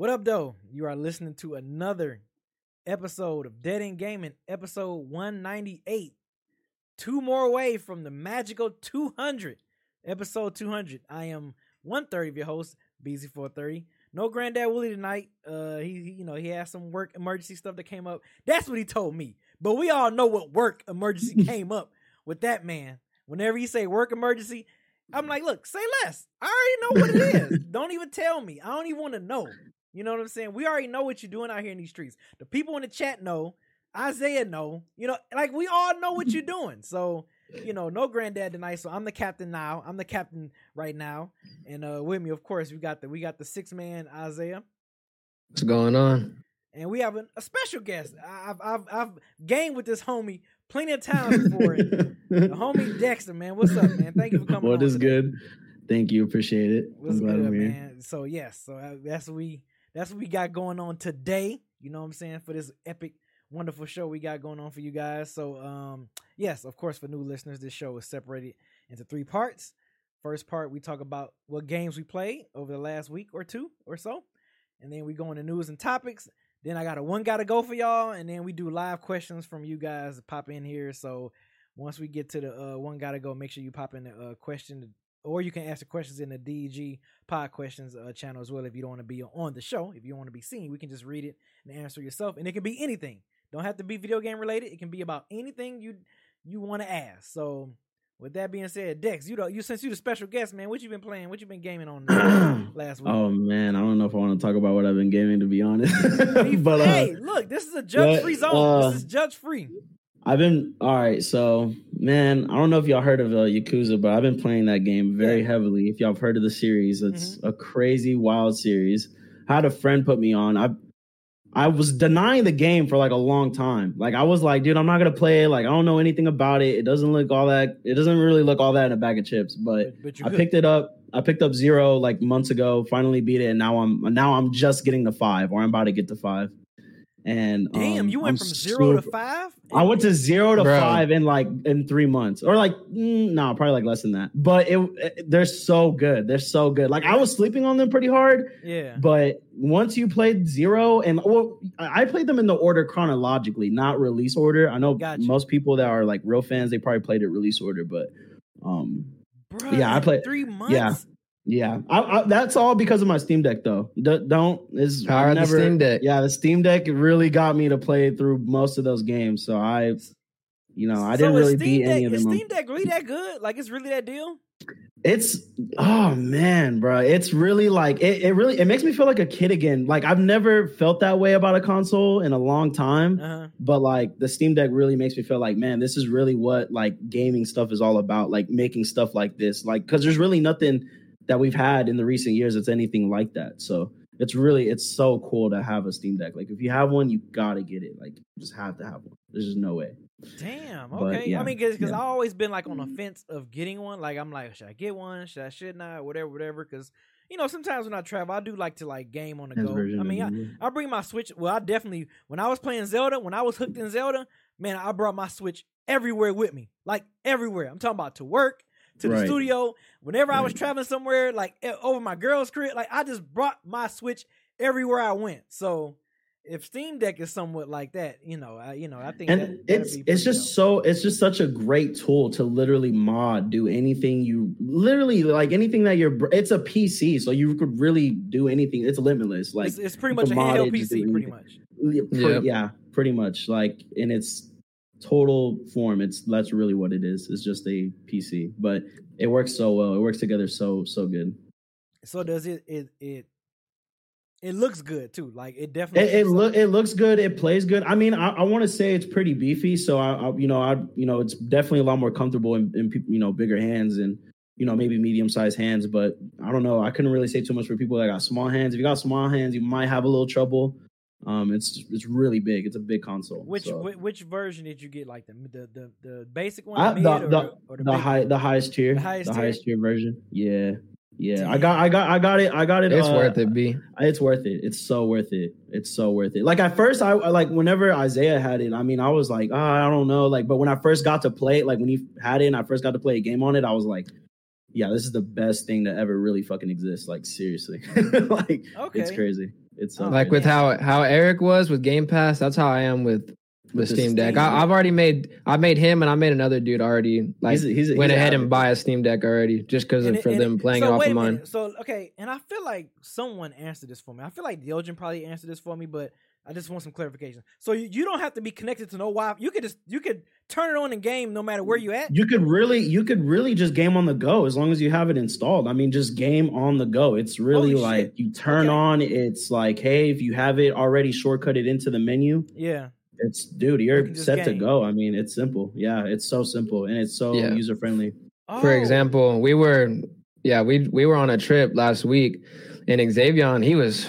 What up, though? You are listening to another episode of Dead End Gaming, episode 198. Two more away from the magical 200, episode 200. I am 130 of your host, BZ430. No Granddad Willie tonight. Uh, he, he, you know, he has some work emergency stuff that came up. That's what he told me. But we all know what work emergency came up with that man. Whenever you say work emergency, I'm like, look, say less. I already know what it is. don't even tell me. I don't even want to know. You know what I'm saying? We already know what you're doing out here in these streets. The people in the chat know. Isaiah know. You know, like we all know what you're doing. So, you know, no granddad tonight. So I'm the captain now. I'm the captain right now. And uh with me, of course, we got the we got the six man Isaiah. What's going on? And we have an, a special guest. I've I've I've gamed with this homie plenty of times before. the homie Dexter, man. What's up, man? Thank you for coming. What on is today. good? Thank you. Appreciate it. What's I'm glad good, I'm here. man? So yes, so uh, that's we that's what we got going on today. You know what I'm saying for this epic, wonderful show we got going on for you guys. So um, yes, of course, for new listeners, this show is separated into three parts. First part, we talk about what games we played over the last week or two or so, and then we go into news and topics. Then I got a one gotta go for y'all, and then we do live questions from you guys to pop in here. So once we get to the uh, one gotta go, make sure you pop in the uh, question, or you can ask the questions in the DG Pod Questions uh, channel as well. If you don't want to be on the show, if you want to be seen, we can just read it and answer yourself, and it can be anything. Don't have to be video game related. It can be about anything you you want to ask. So with that being said, Dex, you know, you since you the special guest, man, what you been playing? What you been gaming on uh, last week? Oh man, I don't know if I want to talk about what I've been gaming to be honest. but uh, hey, look, this is a judge free zone. uh, this is judge free. I've been all right. So man, I don't know if y'all heard of uh, Yakuza, but I've been playing that game very heavily. If y'all have heard of the series, it's Mm-hmm. a crazy, wild series. I had a friend put me on. I I was denying the game for like a long time. Like I was like, dude, I'm not gonna play it. Like I don't know anything about it. It doesn't look all that. It doesn't really look all that in a bag of chips. But But, but I good. picked it up. I picked up zero like months ago. Finally beat it, and now I'm now I'm just getting to five, or I'm about to get to five. And Damn, um, you went I'm from zero to five. I went to zero to Bro. five in like in three months, or like mm, no, probably like less than that. But it, it- they're so good. They're so good. Like I was sleeping on them pretty hard, Yeah. but once you played zero and well, I I played them in the order chronologically, not release order. I know Gotcha. most people that are like real fans, they probably played it release order, but um, Bruh, Yeah, I played- three months. yeah. Yeah, I, I, that's all because of my Steam Deck though. D- don't is Power of the never, Steam Deck. Yeah, the Steam Deck really got me to play through most of those games. So I, you know, I So didn't really Steam beat Deck, any of Is them. Steam Deck really that good? Like it's really that deal? It's oh man, bro. It's really like it, it really it makes me feel like a kid again. Like I've never felt that way about a console in a long time. Uh-huh. But like the Steam Deck really makes me feel like, man, this is really what like gaming stuff is all about. Like making stuff like this. Like because there's really nothing that we've had in the recent years that's anything like that. So it's really it's so cool to have a Steam Deck. Like if you have one, you gotta get it. Like you just have to have one. There's just no way. Damn. But, Okay. I mean, because yeah. I've always been like on the fence of getting one. Like I'm like, should I get one? Should I? Should not? Whatever. Whatever. Because you know, sometimes when I travel, I do like to like game on the go. I mean, I. I bring my Switch. Well, I definitely when I was playing Zelda, when I was hooked in Zelda, man, I brought my Switch everywhere with me, like everywhere. I'm talking about to work, to the Right. studio. Whenever I was traveling somewhere, like eh, over my girl's crib, like I just brought my Switch everywhere I went. So if Steam Deck is somewhat like that, you know, I, you know, I think and that, it's be it's just dope. so it's just such a great tool to literally mod do anything you literally like anything that you're it's a pc so you could really do anything it's limitless like it's, it's pretty much a can handheld it, just do PC, pretty much. Yeah, yeah pretty much like in its total form it's that's really what it is it's just a pc but it works so well it works together so so good So does it? It it it looks good too. Like it definitely. It, it look it looks good. It plays good. I mean, I, I want to say it's pretty beefy. So I, I, you know, I, you know, it's definitely a lot more comfortable in, in you know, bigger hands and you know maybe medium sized hands. But I don't know. I couldn't really say too much for people that got small hands. If you got small hands, you might have a little trouble. Um, it's it's really big. It's a big console. Which so. which, which version did you get? Like the the the, the basic one, I- the, the or, the, or the, the high one? the highest tier, The highest the tier? highest tier version. Yeah, yeah. I got I got I got it. I got it. It's uh, worth it, B. It's worth it. It's so worth it. It's so worth it. Like at first, I I- like whenever Isaiah had it. I mean, I was like, oh, I don't know. Like, but when I first got to play it, like when he had it, and I first got to play a game on it, I was like, yeah, this is the best thing to ever really fucking exist. Like seriously, like Okay. it's crazy. It's so Oh, um, Like with how how Eric was with Game Pass, that's how I am with the With Steam Deck. Steam I, I've already made I made him and I made another dude already. Like He's a- he's a- went he's ahead and buy a Steam Deck already just because of it- for them it- playing so it off of mine. So okay, and I feel like someone answered this for me. I feel like Diogene probably answered this for me, but I just want some clarification. So you, you don't have to be connected to no Wi. You could just you could turn it on in game no matter where you at. You could really, you could really just game on the go as long as you have it installed. I mean, just game on the go. It's really Holy like shit. you turn Okay. on. It's like, hey, if you have it already shortcutted into the menu, Yeah. it's dude, You you're can just set to go. I mean, it's simple. Yeah, it's so simple and it's so Yeah. user friendly. Oh. For Oh, example, we were yeah, we we were on a trip last week and Xavion, he was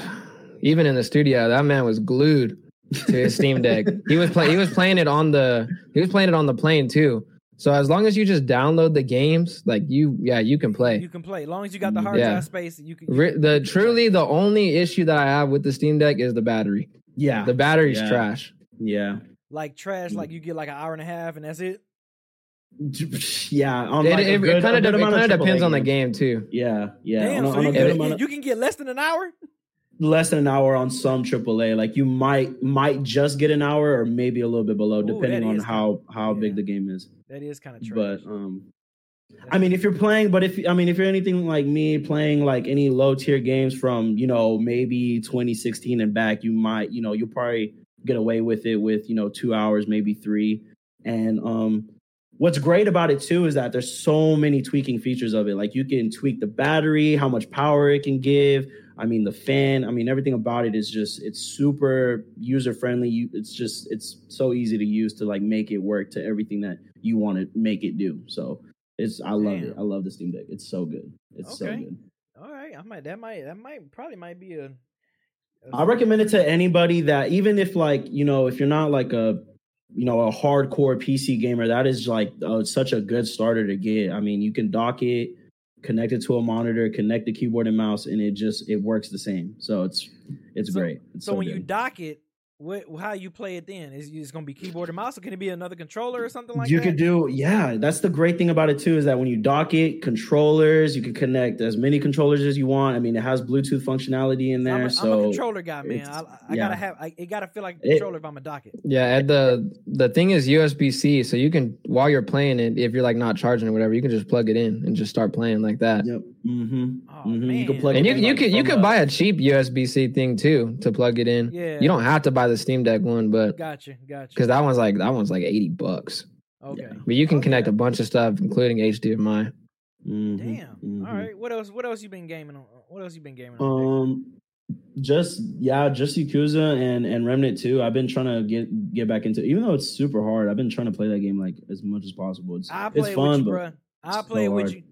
even in the studio, that man was glued to his Steam Deck. He was play, he was playing it on the he was playing it on the plane too. So as long as you just download the games, like you yeah, you can play. you can play as long as you got the hard Yeah. drive space. You can. you can- the can play. truly the only issue that I have with the Steam Deck is the battery. Yeah, The battery's Yeah. trash. yeah, like trash. Like you get like an hour and a half, and that's it. yeah. On It, like a it, good- kind of depends AAA on the games. game too. Yeah, yeah. Damn. on so on a you good can, of- you can get less than an hour. Less than an hour on some AAA. Like you might might just get an hour or maybe a little bit below, Ooh, depending on how how yeah. big the game is. That is kind of true. But um, I mean, if you're playing, but if I mean, if you're anything like me, playing like any low tier games from you know maybe 2016 and back, you might you know you'll probably get away with it with you know two hours, maybe three. And um, what's great about it too is that there's so many tweaking features of it. Like you can tweak the battery, how much power it can give. I mean, the fan. I mean, everything about it is just it's super user friendly. It's just it's so easy to use to like make it work to everything that you want to make it do. So it's I love it. I love the Steam Deck. It's so good. It's so good. All right, I might. That might. That might. Probably might be a. a- I recommend it to anybody that even if like you know if you're not like a you know a hardcore PC gamer, that is like uh, such a good starter to get. I mean, you can dock it, connect it to a monitor, connect the keyboard and mouse, and it just it works the same. So it's it's So- great. It's So, when you dock it, what how you play it then? Is it's going to be keyboard and mouse, or can it be another controller or something like you that? could do yeah that's the great thing about it too is that when you dock it controllers you can connect as many controllers as you want i mean it has bluetooth functionality in there I'm a, so I'm a controller guy, man. I, I yeah. gotta have. I, it gotta feel like a It- controller if I'm a dock it. Yeah, and the the thing is USB C, so you can while you're playing it, if you're like not charging or whatever, you can just plug it in and just start playing like that. yep mm-hmm, Oh you man, can plug And it you in, you like, could you from could a- buy a cheap USB C thing too to plug it in. Yeah. You don't have to buy the Steam Deck one, but Gotcha, gotcha. because that one's like that one's like eighty bucks. okay. But you can Okay. connect a bunch of stuff, including HDMI. Mhm, Damn. mhm. All right. What else? What else you been gaming on? What else you been gaming on? um just yeah just yakuza and and remnant 2 i've been trying to get get back into even though it's super hard i've been trying to play that game like as much as possible it's, I play it's fun with you, but bro. I so play it with hard. you.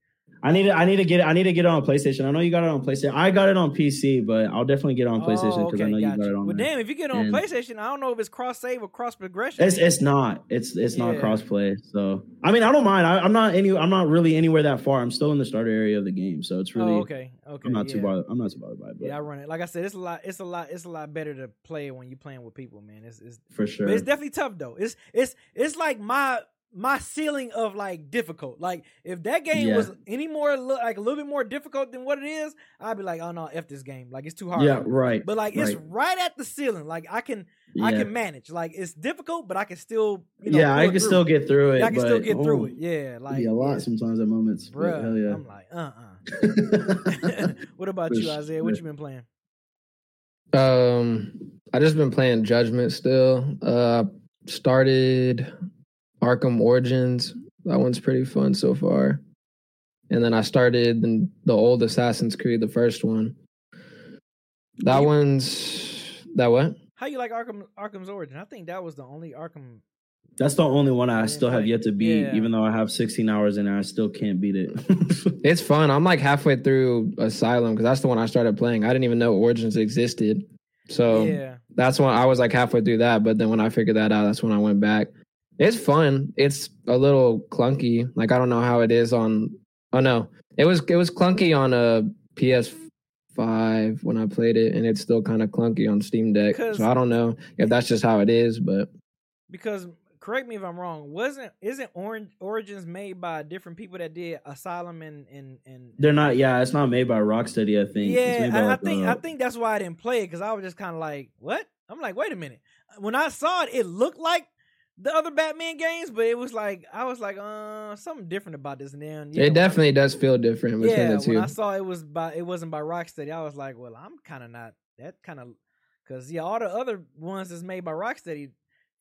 I need to, I need to get it. I need to get it on PlayStation. I know you got it on PlayStation. I got it on PC, but I'll definitely get it on PlayStation Oh, because I know you got it on Well, there. damn, if you get it on And- PlayStation, I don't know if it's cross save or cross progression. It's it's not. It's it's not cross play. So I mean, I don't mind. I, I'm not any. I'm not really anywhere that far. I'm still in the starter area of the game, so it's oh, really. oh, okay, okay. I'm not yeah. too bothered. I'm not too bothered by it, but Yeah, I run it. Like I said, it's a lot. It's a lot. It's a lot better to play when you're playing with people, man. It's, it's for sure. But it's definitely tough though. It's it's it's like my my ceiling of like difficult. Like if that game Yeah. was any more like a little bit more difficult than what it is, I'd be like, oh no, f this game. Like it's too hard. Yeah, right. But like it's right. right at the ceiling. Like I can I can manage. Like it's difficult, but I can still you know yeah, I can still it. get through it. I can still get oh, through it. Yeah, it'd like be a lot yeah. sometimes at moments. but Bruh, hell yeah. I'm like, uh uh what about For you, Isaiah? What you been playing? Um, I just been playing Judgment still. Uh, started Arkham Origins. That one's pretty fun so far. And then I started the, the old Assassin's Creed, the first one. That You- one's that what? How you like Arkham Arkham's Origin? I think that was the only Arkham That's the only one I still have yet to beat, yeah. even though I have 16 hours in there. I still can't beat it. It's fun. I'm like halfway through Asylum because that's the one I started playing. I didn't even know Origins existed. So Yeah. that's when I was like halfway through that. But then when I figured that out, that's when I went back. It's fun. It's a little clunky. Like I don't know how it is on. Oh no, it was it was clunky on a PS5 when I played it, and it's still kind of clunky on Steam Deck. So I don't know if that's just how it is, but Because correct me if I'm wrong, wasn't isn't Orange Origins made by different people that did Asylum and and and They're not. Yeah, it's not made by Rocksteady. I think. It's Yeah, made by, I, I like, think uh, I think that's why I didn't play it because I was just kind of like, what? I'm like, wait a minute. When I saw it, it looked like the other Batman games, but it was like I was like, uh, something different about this. And then yeah, it I- definitely does feel different between yeah, the two. when I saw it was by it wasn't by Rocksteady, I was like, well, I'm kind of not that kind of because yeah, all the other ones that's made by Rocksteady,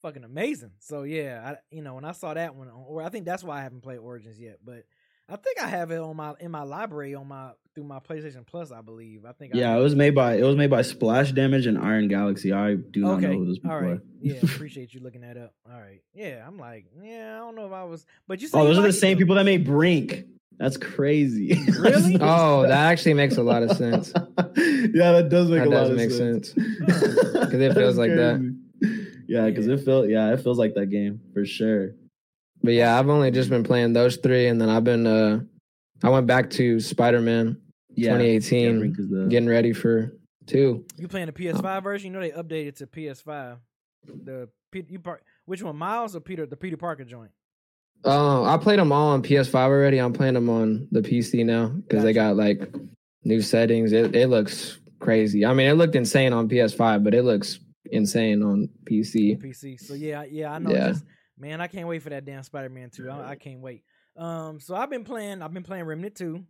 fucking amazing. So yeah, I you know when I saw that one, or I think that's why I haven't played Origins yet, but I think I have it on my in my library on my through my PlayStation Plus, I believe. I think I Yeah, it was made by it was made by Splash Damage and Iron Galaxy. I do not okay. know who those people All right. are. Yeah, appreciate you looking that up. All right. Yeah, I'm like, yeah, I don't know if I was, but you. Said Oh, those are the same though. people that made Brink. That's crazy. Really? oh, that actually makes a lot of sense. yeah, that does make That a lot does of make sense. Because it feels like that. Yeah, because Yeah. it felt yeah, it feels like that game for sure. But yeah, I've only just been playing those three, and then I've been uh, I went back to Spider Man Yeah, 2018, yeah, Brink is the- getting ready for two. You playing the PS5 version? You know they updated to PS5. The Pe- you par- which one, Miles or Peter? The Peter Parker joint. Uh, I played them all on PS5 already. I'm playing them on the PC now because they got like new settings. It it looks crazy. I mean, it looked insane on PS5, but it looks insane on PC. PC. So yeah, yeah, I know. Yeah. Just, man, I can't wait for that damn Spider Man 2. I, I can't wait. Um, so I've been playing. I've been playing Remnant 2.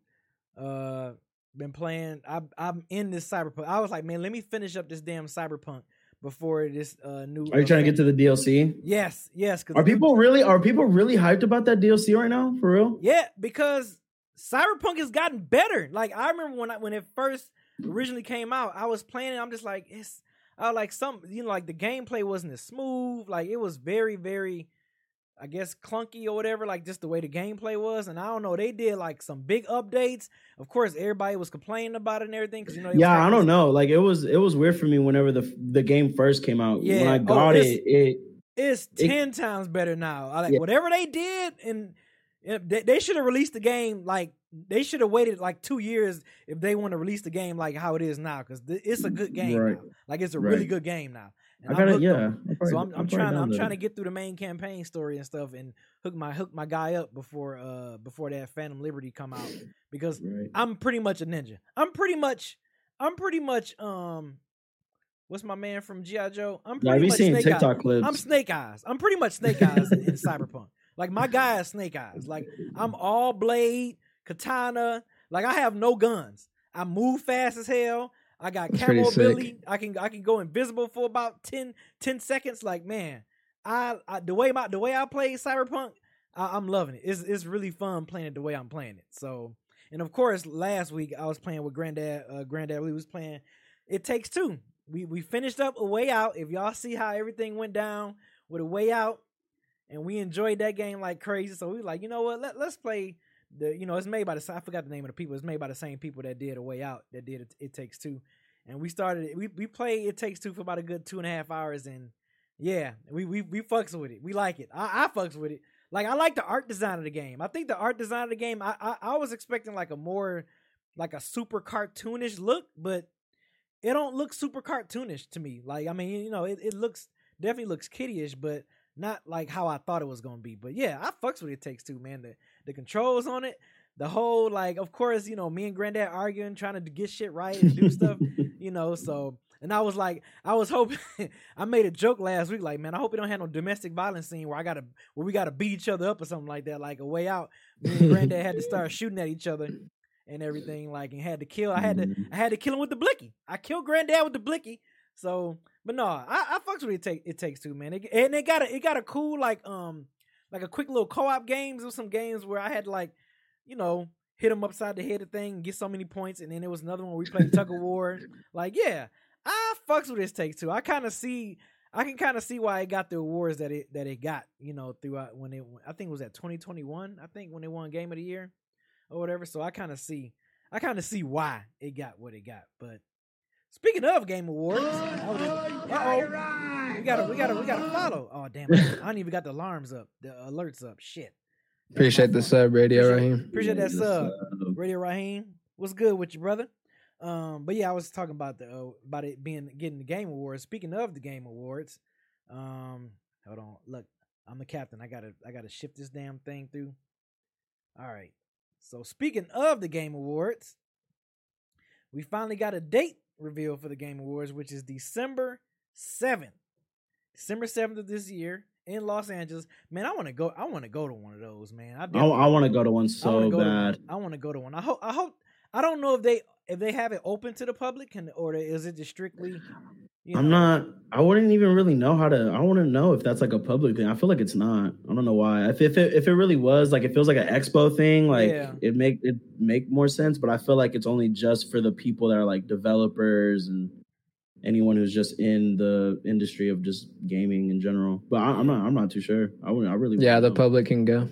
Uh, been playing. I, I'm in this Cyberpunk. I was like, man, let me finish up this damn Cyberpunk before this uh new. Are you trying to get to the DLC? Yes, yes. Are people really are people really hyped about that DLC right now? For real? Yeah, because Cyberpunk has gotten better. Like I remember when I when it first originally came out, I was playing it. I'm just like it's I like some you know like the gameplay wasn't as smooth. Like it was very very, I guess clunky or whatever. Like just the way the gameplay was, and I don't know. They did like some big updates. Of course, everybody was complaining about it and everything because you know. Yeah, I don't know. Like it was it was weird for me whenever the the game first came out. Yeah. When I Oh, got it's- it, it It's It- ten times better now. I like Yeah. whatever they did, and they, they should have released the game like they should have waited like two years if they want to release the game like how it is now because it's a good game. Right. Now. Like it's a really good game now. And I I'm got it. Yeah. on it. I'll probably- So I'm, I'll I'm trying I'm trying to get through the main campaign story and stuff and hook my hook my guy up before uh before that Phantom Liberty come out because Right. I'm pretty much a ninja. I'm pretty much I'm pretty much um what's my man from GI Joe? I'm pretty I've much seeing Snake TikTok Eyes. clips. I'm Snake Eyes. I'm pretty much Snake Eyes in, in Cyberpunk. Like my guy is Snake Eyes. Like I'm all blade, katana. Like I have no guns. I move fast as hell. I got That's camo ability. I can I can go invisible for about 10, 10 seconds. Like man, I, I the way my the way I play Cyberpunk, I, I'm loving it. It's it's really fun playing it the way I'm playing it. So and of course last week I was playing with Granddad. Uh, Granddad we was playing. It takes two. We we finished up a way out. If y'all see how everything went down with a way out, and we enjoyed that game like crazy. So we were like, you know what? Let, let's play the. You know, it's made by the. I forgot the name of the people. It's made by the same people that did a way out. That did it. It takes two, and we started. We we played it takes two for about a good two and a half hours, and yeah, we we we fucks with it. We like it. I, I fucks with it. Like I like the art design of the game. I think the art design of the game. I I, I was expecting like a more like a super cartoonish look, but it don't look super cartoonish to me. Like I mean, you know, it, it looks definitely looks kiddish, but not like how I thought it was gonna be. But yeah, I fucks with it takes two, man. The the controls on it, the whole like, of course, you know, me and Granddad arguing, trying to get shit right and do stuff, you know. So, and I was like, I was hoping. I made a joke last week, like, man, I hope we don't have no domestic violence scene where I gotta, where we gotta beat each other up or something like that. Like a way out, me and Granddad had to start shooting at each other and everything, like, and had to kill. I had to, mm-hmm. I had to kill him with the blicky. I killed Granddad with the blicky. So, but no, I, I fucks with it. Take it takes two, man. It, and it got a, it got a cool like um like a quick little co-op games. There some games where I had to like, you know, hit him upside the head of thing, get so many points, and then there was another one where we played tug of war. Like, yeah, I fucks with this takes two. I kind of see. I can kind of see why it got the awards that it that it got, you know, throughout when it I think it was at 2021, I think when they won game of the year or whatever. So I kind of see I kind of see why it got what it got. But Speaking of Game Awards, uh-oh, we gotta we gotta we gotta follow. Oh damn, I don't even got the alarms up, the alerts up. Shit. Appreciate the sub, Radio appreciate, Raheem. Appreciate that sub, Radio Raheem. What's good with you, brother? Um, but yeah, I was talking about the uh, about it being getting the Game Awards. Speaking of the Game Awards, um, hold on, look, I'm the captain. I gotta I gotta shift this damn thing through. All right. So speaking of the Game Awards, we finally got a date reveal for the Game Awards, which is December 7th. December 7th of this year in Los Angeles. Man, I want to go I want to go to one of those, man. I, oh, I, I want to go to one so to bad. one. I want to go to one. I hope I hope I don't know if they if they have it open to the public can or is it just strictly you I'm know- not. I wouldn't even really know how to. I want to know if that's like a public thing. I feel like it's not. I don't know why. If if it, if it really was, like it feels like an expo thing. Like Yeah. it make it make more sense. But I feel like it's only just for the people that are like developers and anyone who's just in the industry of just gaming in general. But I, I'm not. I'm not too sure. I wouldn't. I really. Yeah, the know. public can go.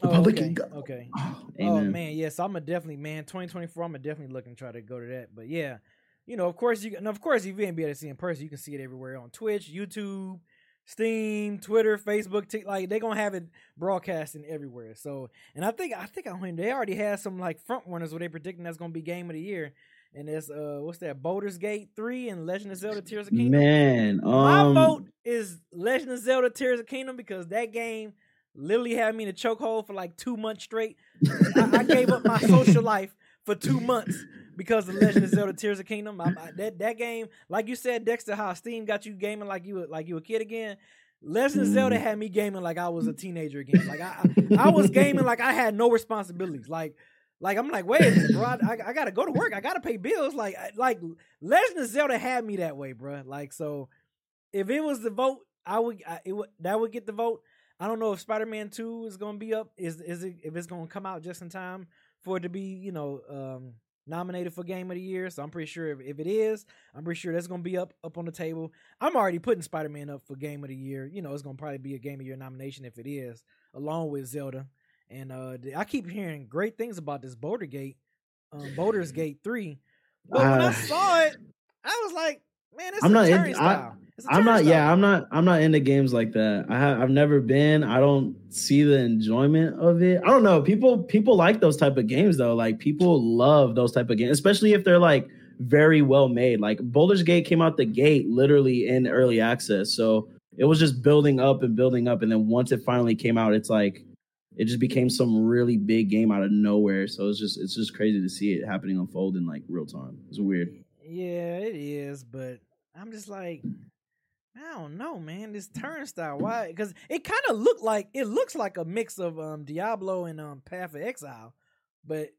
The Oh, public okay. can go. Okay. Oh, Oh amen. man, yes, I'm a definitely man. 2024, I'm a definitely looking to try to go to that. But yeah, you know, of course you and of course if you ain't be able to see it in person, you can see it everywhere on Twitch, YouTube, Steam, Twitter, Facebook, Tik like they gonna have it broadcasting everywhere. So, and I think I think I mean they already had some like front runners where they predicting that's gonna be game of the year. And it's uh what's that? Baldur's Gate three and Legend of Zelda Tears of Kingdom. Man, My um, vote is Legend of Zelda Tears of Kingdom because that game literally had me in a chokehold for like two months straight. I, I gave up my social life for two months because of Legend of Zelda Tears of Kingdom. I, I- that that game, like you said, Dexter, how Steam got you gaming like you were- like you a kid again. Legend of Zelda Mm. had me gaming like I was a teenager again. Like I, I, I was gaming like I had no responsibilities. Like, like I'm like, wait minute, bro. I, I gotta go to work. I gotta pay bills. Like, like Legend of Zelda had me that way, bro. Like, so if it was the vote, I would, I, it would that would get the vote. I don't know if Spider Man Two is gonna be up. Is is it if it's gonna come out just in time for it to be you know um, nominated for Game of the Year? So I'm pretty sure if, if it is, I'm pretty sure that's gonna be up up on the table. I'm already putting Spider Man up for Game of the Year. You know, it's gonna probably be a Game of the Year nomination if it is, along with Zelda. And uh, I keep hearing great things about this Baldur Gate, um, Baldur's Gate Three. But when I Uh, saw it, I was like, man, it's I'm a not in- turnstile. I'm not. Yeah. I'm not. I'm not into games like that. I have. I've never been. I don't see the enjoyment of it. I don't know. People. People like those type of games though. Like people love those type of games, especially if they're like very well made. Like Baldur's Gate came out the gate literally in early access, so it was just building up and building up, and then once it finally came out, it's like it just became some really big game out of nowhere. So it's just it's just crazy to see it happening unfold in like real time. It's weird. Yeah, it is, but I'm just like, I don't know, man. This turnstile, why? Because it kind of looked like it looks like a mix of um Diablo and um Path of Exile, but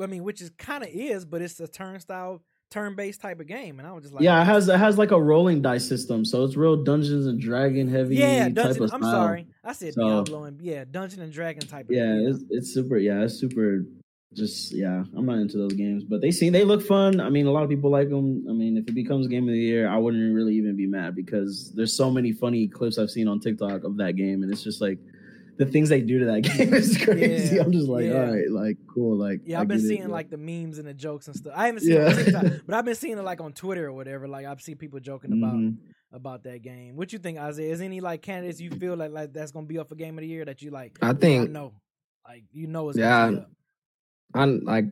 I mean, which is kind of is, but it's a turnstile, turn-based type of game, and I was just like, yeah, it has it has like a rolling dice system, so it's real Dungeons and Dragon heavy. yeah, type Dungeon. I'm style. sorry, I said So- Diablo and yeah, Dungeon and Dragon type. Of Yeah, it's, it's super. Yeah, it's super. Just yeah, I'm not into those games, but they seem they look fun. I mean, a lot of people like them. I mean, if it becomes game of the year, I wouldn't really even be mad because there's so many funny clips I've seen on TikTok of that game, and it's just like the things they do to that game is crazy. Yeah, I'm just like, yeah. all right, like cool, like Yeah, I I've been get it, seeing but- like the memes and the jokes and stuff. I haven't seen it Yeah. on TikTok, but I've been seeing it like on Twitter or whatever. Like I've seen people joking about Mhm. about that game. What you think, Isaiah? Is any like candidates you feel like like that's gonna be up for game of the year that you like? I I think no, like you know it's Yeah. Gonna be up. I'm like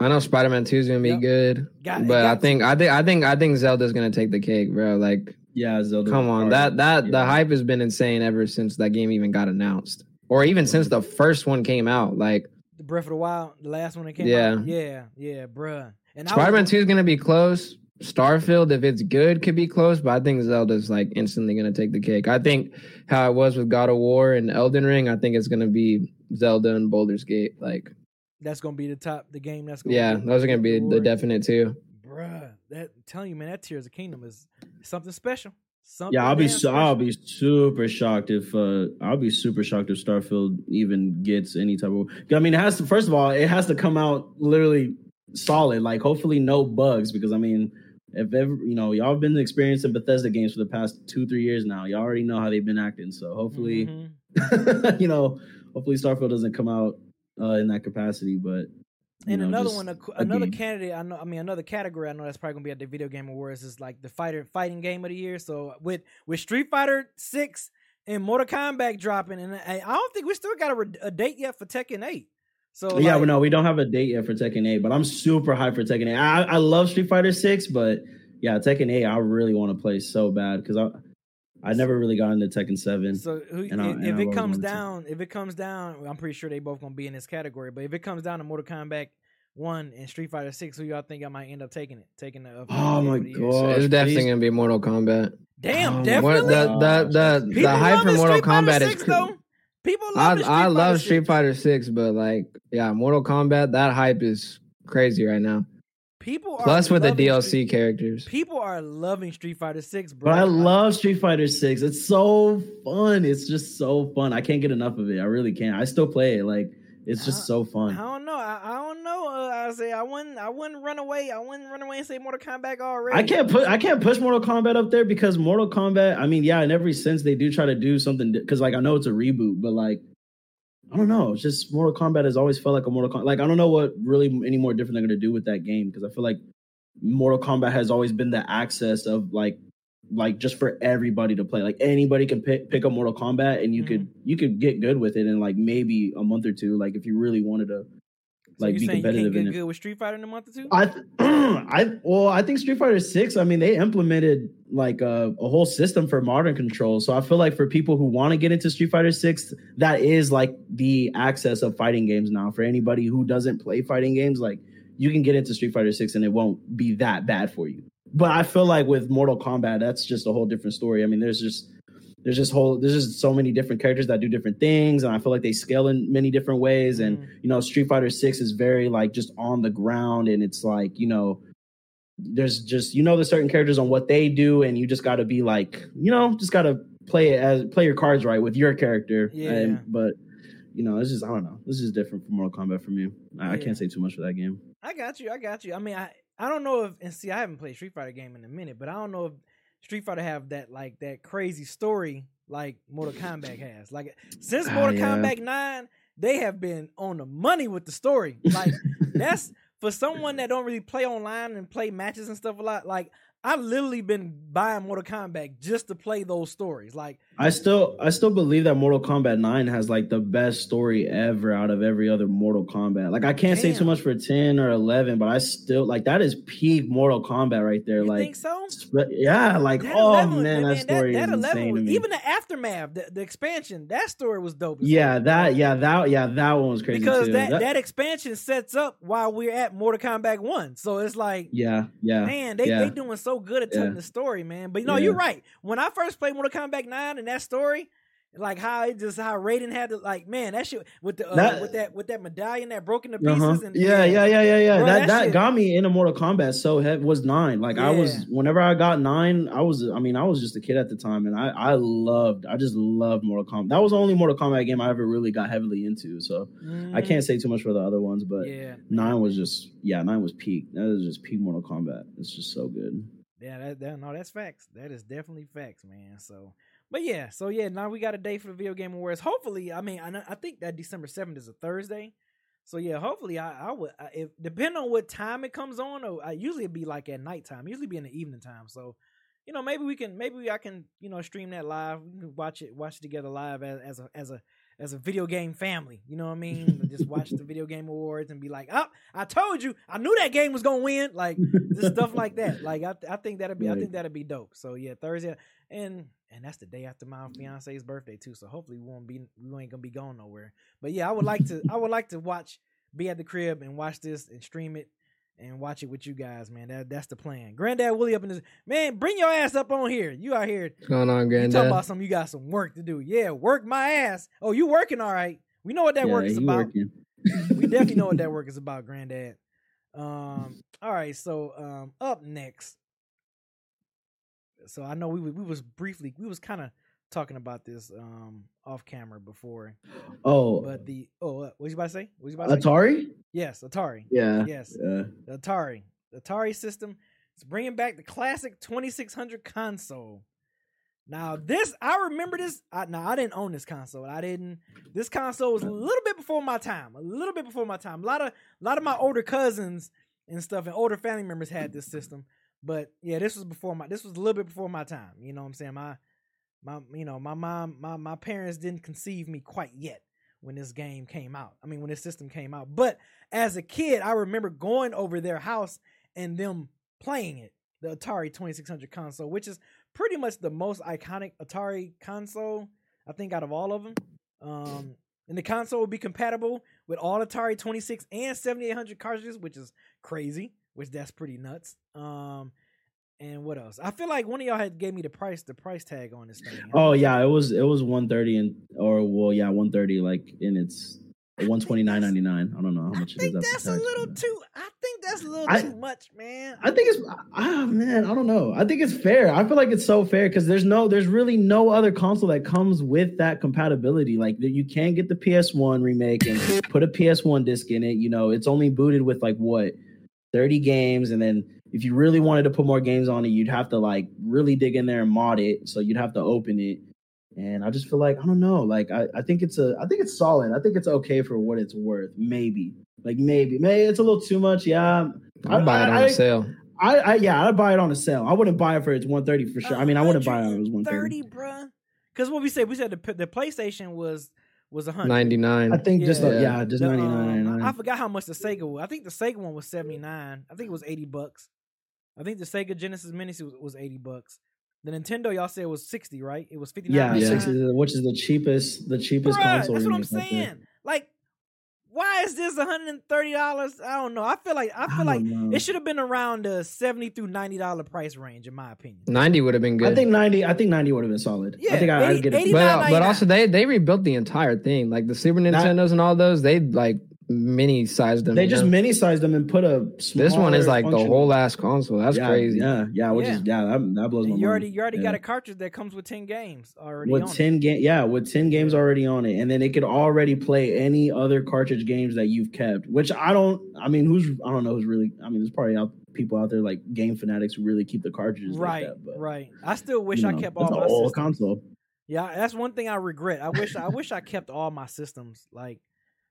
I know Spider Man Two is gonna be Yep. good, Got- it but I got- think I think I think I think Zelda's gonna take the cake, bro. Like Yeah, Zelda. Come on, that that the hype has been insane ever since that game even got announced, or even since the first one came out. Like The Breath of the Wild, the last one that came Yeah. out. Yeah, yeah, yeah, bruh. And Spider Man Two is gonna be close. Starfield, if it's good, could be close, but I think Zelda's like instantly gonna take the cake. I think how it was with God of War and Elden Ring, I think it's gonna be Zelda and Baldur's Gate. Like, that's gonna be the top, the game that's gonna. yeah, be those are gonna be the definite two. Bruh, that I'm telling you, man, that Tears of Kingdom is something special. Something Yeah, I'll be so, I'll be super shocked if uh I'll be super shocked if Starfield even gets any type of. I mean, it has to. First of all, it has to come out literally solid. Like, hopefully, no bugs. Because I mean, if ever you know, y'all have been experiencing Bethesda games for the past two three years now. Y'all already know how they've been acting. So hopefully, Mhm. you know, hopefully Starfield doesn't come out uh in that capacity. But And know, another one, a, another game. candidate. I know. I mean, another category. I know that's probably gonna be at the Video Game Awards. Is like the fighter fighting game of the year. So with with Street Fighter Six and Mortal Kombat dropping, and I, I don't think we still got a, re- a date yet for Tekken Eight. So yeah, like, well, no, we don't have a date yet for Tekken 8, but I'm super hyped for Tekken 8. I, I love Street Fighter 6, but yeah, Tekken 8, I really want to play so bad because I I never really got into Tekken 7. So who, And I- if, and if it comes one, too. down, if it comes down, I'm pretty sure they both gonna be in this category. But if it comes down to Mortal Kombat One and Street Fighter Six, who y'all think I might end up taking it? Taking the uh, Oh my game of? God. So Gosh, it's definitely gonna be Mortal Kombat. Damn, Oh my definitely. What the the the, the hype for Mortal Street Fighter Kombat 6, is. though. People love I the Street I love Fighter Street Fighter Six, but like, yeah, Mortal Kombat. That hype is crazy right now. People are Plus with the DLC Street- characters. People are loving Street Fighter Six, bro. But I love Street Fighter 6. It's so fun. It's just so fun. I can't get enough of it. I really can't. I still play it. Like, it's just so fun. I don't know. I, I don't know. Uh, I say I wouldn't. I wouldn't run away. I wouldn't run away and say Mortal Kombat already. I can't put I can't push Mortal Kombat up there because Mortal Kombat. I mean, yeah, in every sense they do try to do something because, like, I know it's a reboot, but like, I don't know. It's just Mortal Kombat has always felt like a Mortal Kombat. Like, I don't know what really any more different they're gonna do with that game because I feel like Mortal Kombat has always been the access of like, like just for everybody to play. Like anybody can pick pick up Mortal Kombat and you could mm-hmm. you could get good with it in like maybe a month or two. Like if you really wanted to, like you be saying you can't competitive in get it. good with Street Fighter in a month or two? I, th- I, well, I think Street Fighter Six. I mean, they implemented like a, a whole system for modern control. So I feel like for people who want to get into Street Fighter Six, that is like the access of fighting games now. For anybody who doesn't play fighting games, like you can get into Street Fighter Six and it won't be that bad for you. But I feel like with Mortal Kombat, that's just a whole different story. I mean, there's just there's just whole there's just so many different characters that do different things, and I feel like they scale in many different ways. And Mhm. you know, Street Fighter Six is very like just on the ground, and it's like you know, there's just you know the certain characters on what they do, and you just got to be like you know just got to play it as play your cards right with your character. Yeah. And, but you know, it's just I don't know. This is different from Mortal Kombat for me. I, I can't say too much for that game. I got you. I got you. I mean, I I don't know if and see, I haven't played Street Fighter game in a minute, but I don't know if Street Fighter have that like that crazy story like Mortal Kombat has. Like since Ah, Mortal yeah. Kombat Nine, they have been on the money with the story. Like that's for someone that don't really play online and play matches and stuff a lot. Like I've literally been buying Mortal Kombat just to play those stories. Like I still I still believe that Mortal Kombat 9 has like the best story ever out of every other Mortal Kombat. Like I can't say too much for 10 or 11, but I still like that is peak Mortal Kombat right there. you like think so? sp- yeah, like That oh 11 man, that story that, is 11 insane was, to me. even the aftermath, the, the expansion, that story was dope. as yeah, that yeah, that yeah, that one was crazy because too. that, That- that expansion sets up while we're at Mortal Kombat One. So it's like, yeah, yeah. man, they yeah. they doing so good at telling Yeah. the story, man. But you know, Yeah. you're right. When I first played Mortal Kombat Nine and that story, like how it just how Raiden had to like, man, that shit with the uh, That- with that with that medallion that broke into pieces. Uh-huh. And Yeah, yeah, yeah, yeah, yeah. Bro, that that that, shit- got me into Mortal Kombat so heavy was nine. Like I was whenever I got nine, I was I mean, I was just a kid at the time and I I loved I just loved Mortal Kombat. That was the only Mortal Kombat game I ever really got heavily into. So I Mhm. can't say too much for the other ones, but Yeah, nine was just yeah, nine was peak. That was just peak Mortal Kombat. It's just so good. Yeah, that, that no, that's facts. That is definitely facts, man. So, but yeah, so yeah, now we got a day for the video game awards. Hopefully, I mean, I, I think that December seventh is a Thursday. So yeah, hopefully, I, I would I, if depending on what time it comes on, or I usually it'd be like at nighttime. Usually be in the evening time. So, you know, maybe we can maybe I can you know stream that live. We can watch it watch it together live as, as a as a as a video game family. You know what I mean? just watch the video game awards and be like, "Oh, I told you, I knew that game was gonna win." Like just stuff like that. Like I, I think that'd be, I think that'd be dope. So yeah, Thursday, and and that's the day after my fiance's birthday too. So hopefully we won't be, we ain't gonna be going nowhere. But yeah, I would like to, I would like to watch, be at the crib and watch this and stream it. And watch it with you guys, man. That that's the plan. Granddad Willie up in this man. Bring your ass up on here. You out here What's going on, you talking Granddad? about some? You got some work to do. Yeah, work my ass. Oh, you working all right? We know what that Yeah, work is about. We definitely know what that work is about, Granddad. Um. All right. So, um, up next. So I know we was- we was briefly we was kind of talking about this um off camera before, Oh, but the oh uh, what you about to say? What was you about to say? Atari. Yes, Atari. Yeah. Yes, Yeah. the Atari. The Atari system is bringing back the classic 2600 console. Now this, I remember this. I, now I didn't own this console. I didn't. This console was a little bit before my time. A little bit before my time. A lot of, a lot of my older cousins and stuff and older family members had this system. But yeah, this was before my. This was a little bit before my time. You know what I'm saying? My, my, you know, my mom, my my parents didn't conceive me quite yet when this game came out. I mean, when this system came out. But as a kid, I remember going over their house and them playing it, the Atari 2600 console, which is pretty much the most iconic Atari console, I think, out of all of them. Um, and the console will be compatible with all Atari 26 and 7800 cartridges, which is crazy, which that's pretty nuts. Um, and what else? I feel like one of y'all had gave me the price, the price tag on this thing. Oh yeah, it was it was one thirty and or well yeah one thirty like in its one twenty nine ninety nine. I don't know how I much it think is. that's a little too. I think that's a little I- too much, man. I think it's ah man, I don't know. I think it's fair. I feel like it's so fair because there's no, there's really no other console that comes with that compatibility. Like that you can get the PS1 remake and put a PS1 disc in it. You know, it's only booted with like what 30 games, and then if you really wanted to put more games on it, you'd have to like really dig in there and mod it. So you'd have to open it. And I just feel like I don't know. Like I, I think it's a I think it's solid. I think it's okay for what it's worth. Maybe. Like maybe. Maybe it's a little too much. Yeah. I'll buy it on I- a sale. I, I yeah, I'd buy it on a sale. I wouldn't buy it for its 130 for sure. I mean, I wouldn't buy it if it was 130. 130, bruh. Because what we said, we said the the PlayStation was was a hundred. 99. I think just Yeah. yeah, yeah just The, 99. um, I forgot how much the Sega was. I think the Sega one was seventy nine. I think it was eighty bucks. I think the Sega Genesis Mini was, was eighty bucks. The Nintendo, y'all said was sixty, right? It was fifty yeah. Yeah. 60, which is the cheapest the cheapest console. that's what I'm remake out there. saying. Like, why is this one hundred and thirty dollars? I don't know. I feel like I I feel don't like know. it should have been around the seventy through ninety dollar price range, in my opinion. 90 would have been good. I think 90 I think 90 would have been solid. Yeah, I think 80 I'd get it. but, uh, but also they they rebuilt the entire thing. Like the Super That- Nintendos and all those, they like mini sized them. They just know? mini sized them and put a This one is smaller like the whole ass console. That's yeah, crazy. Yeah, yeah, which is yeah, that, that blows my And you mind. already you already Yeah. got a cartridge that comes with ten games already with it. 10 game yeah with 10 games already on it and then it could already play any other cartridge games that you've kept which i don't i mean who's i don't know who's really i mean there's probably out people out there like game fanatics who really keep the cartridges Right, like that but right. I still wish you I know, kept all my old systems. console Yeah, that's one thing I regret. I wish I wish I kept all my systems like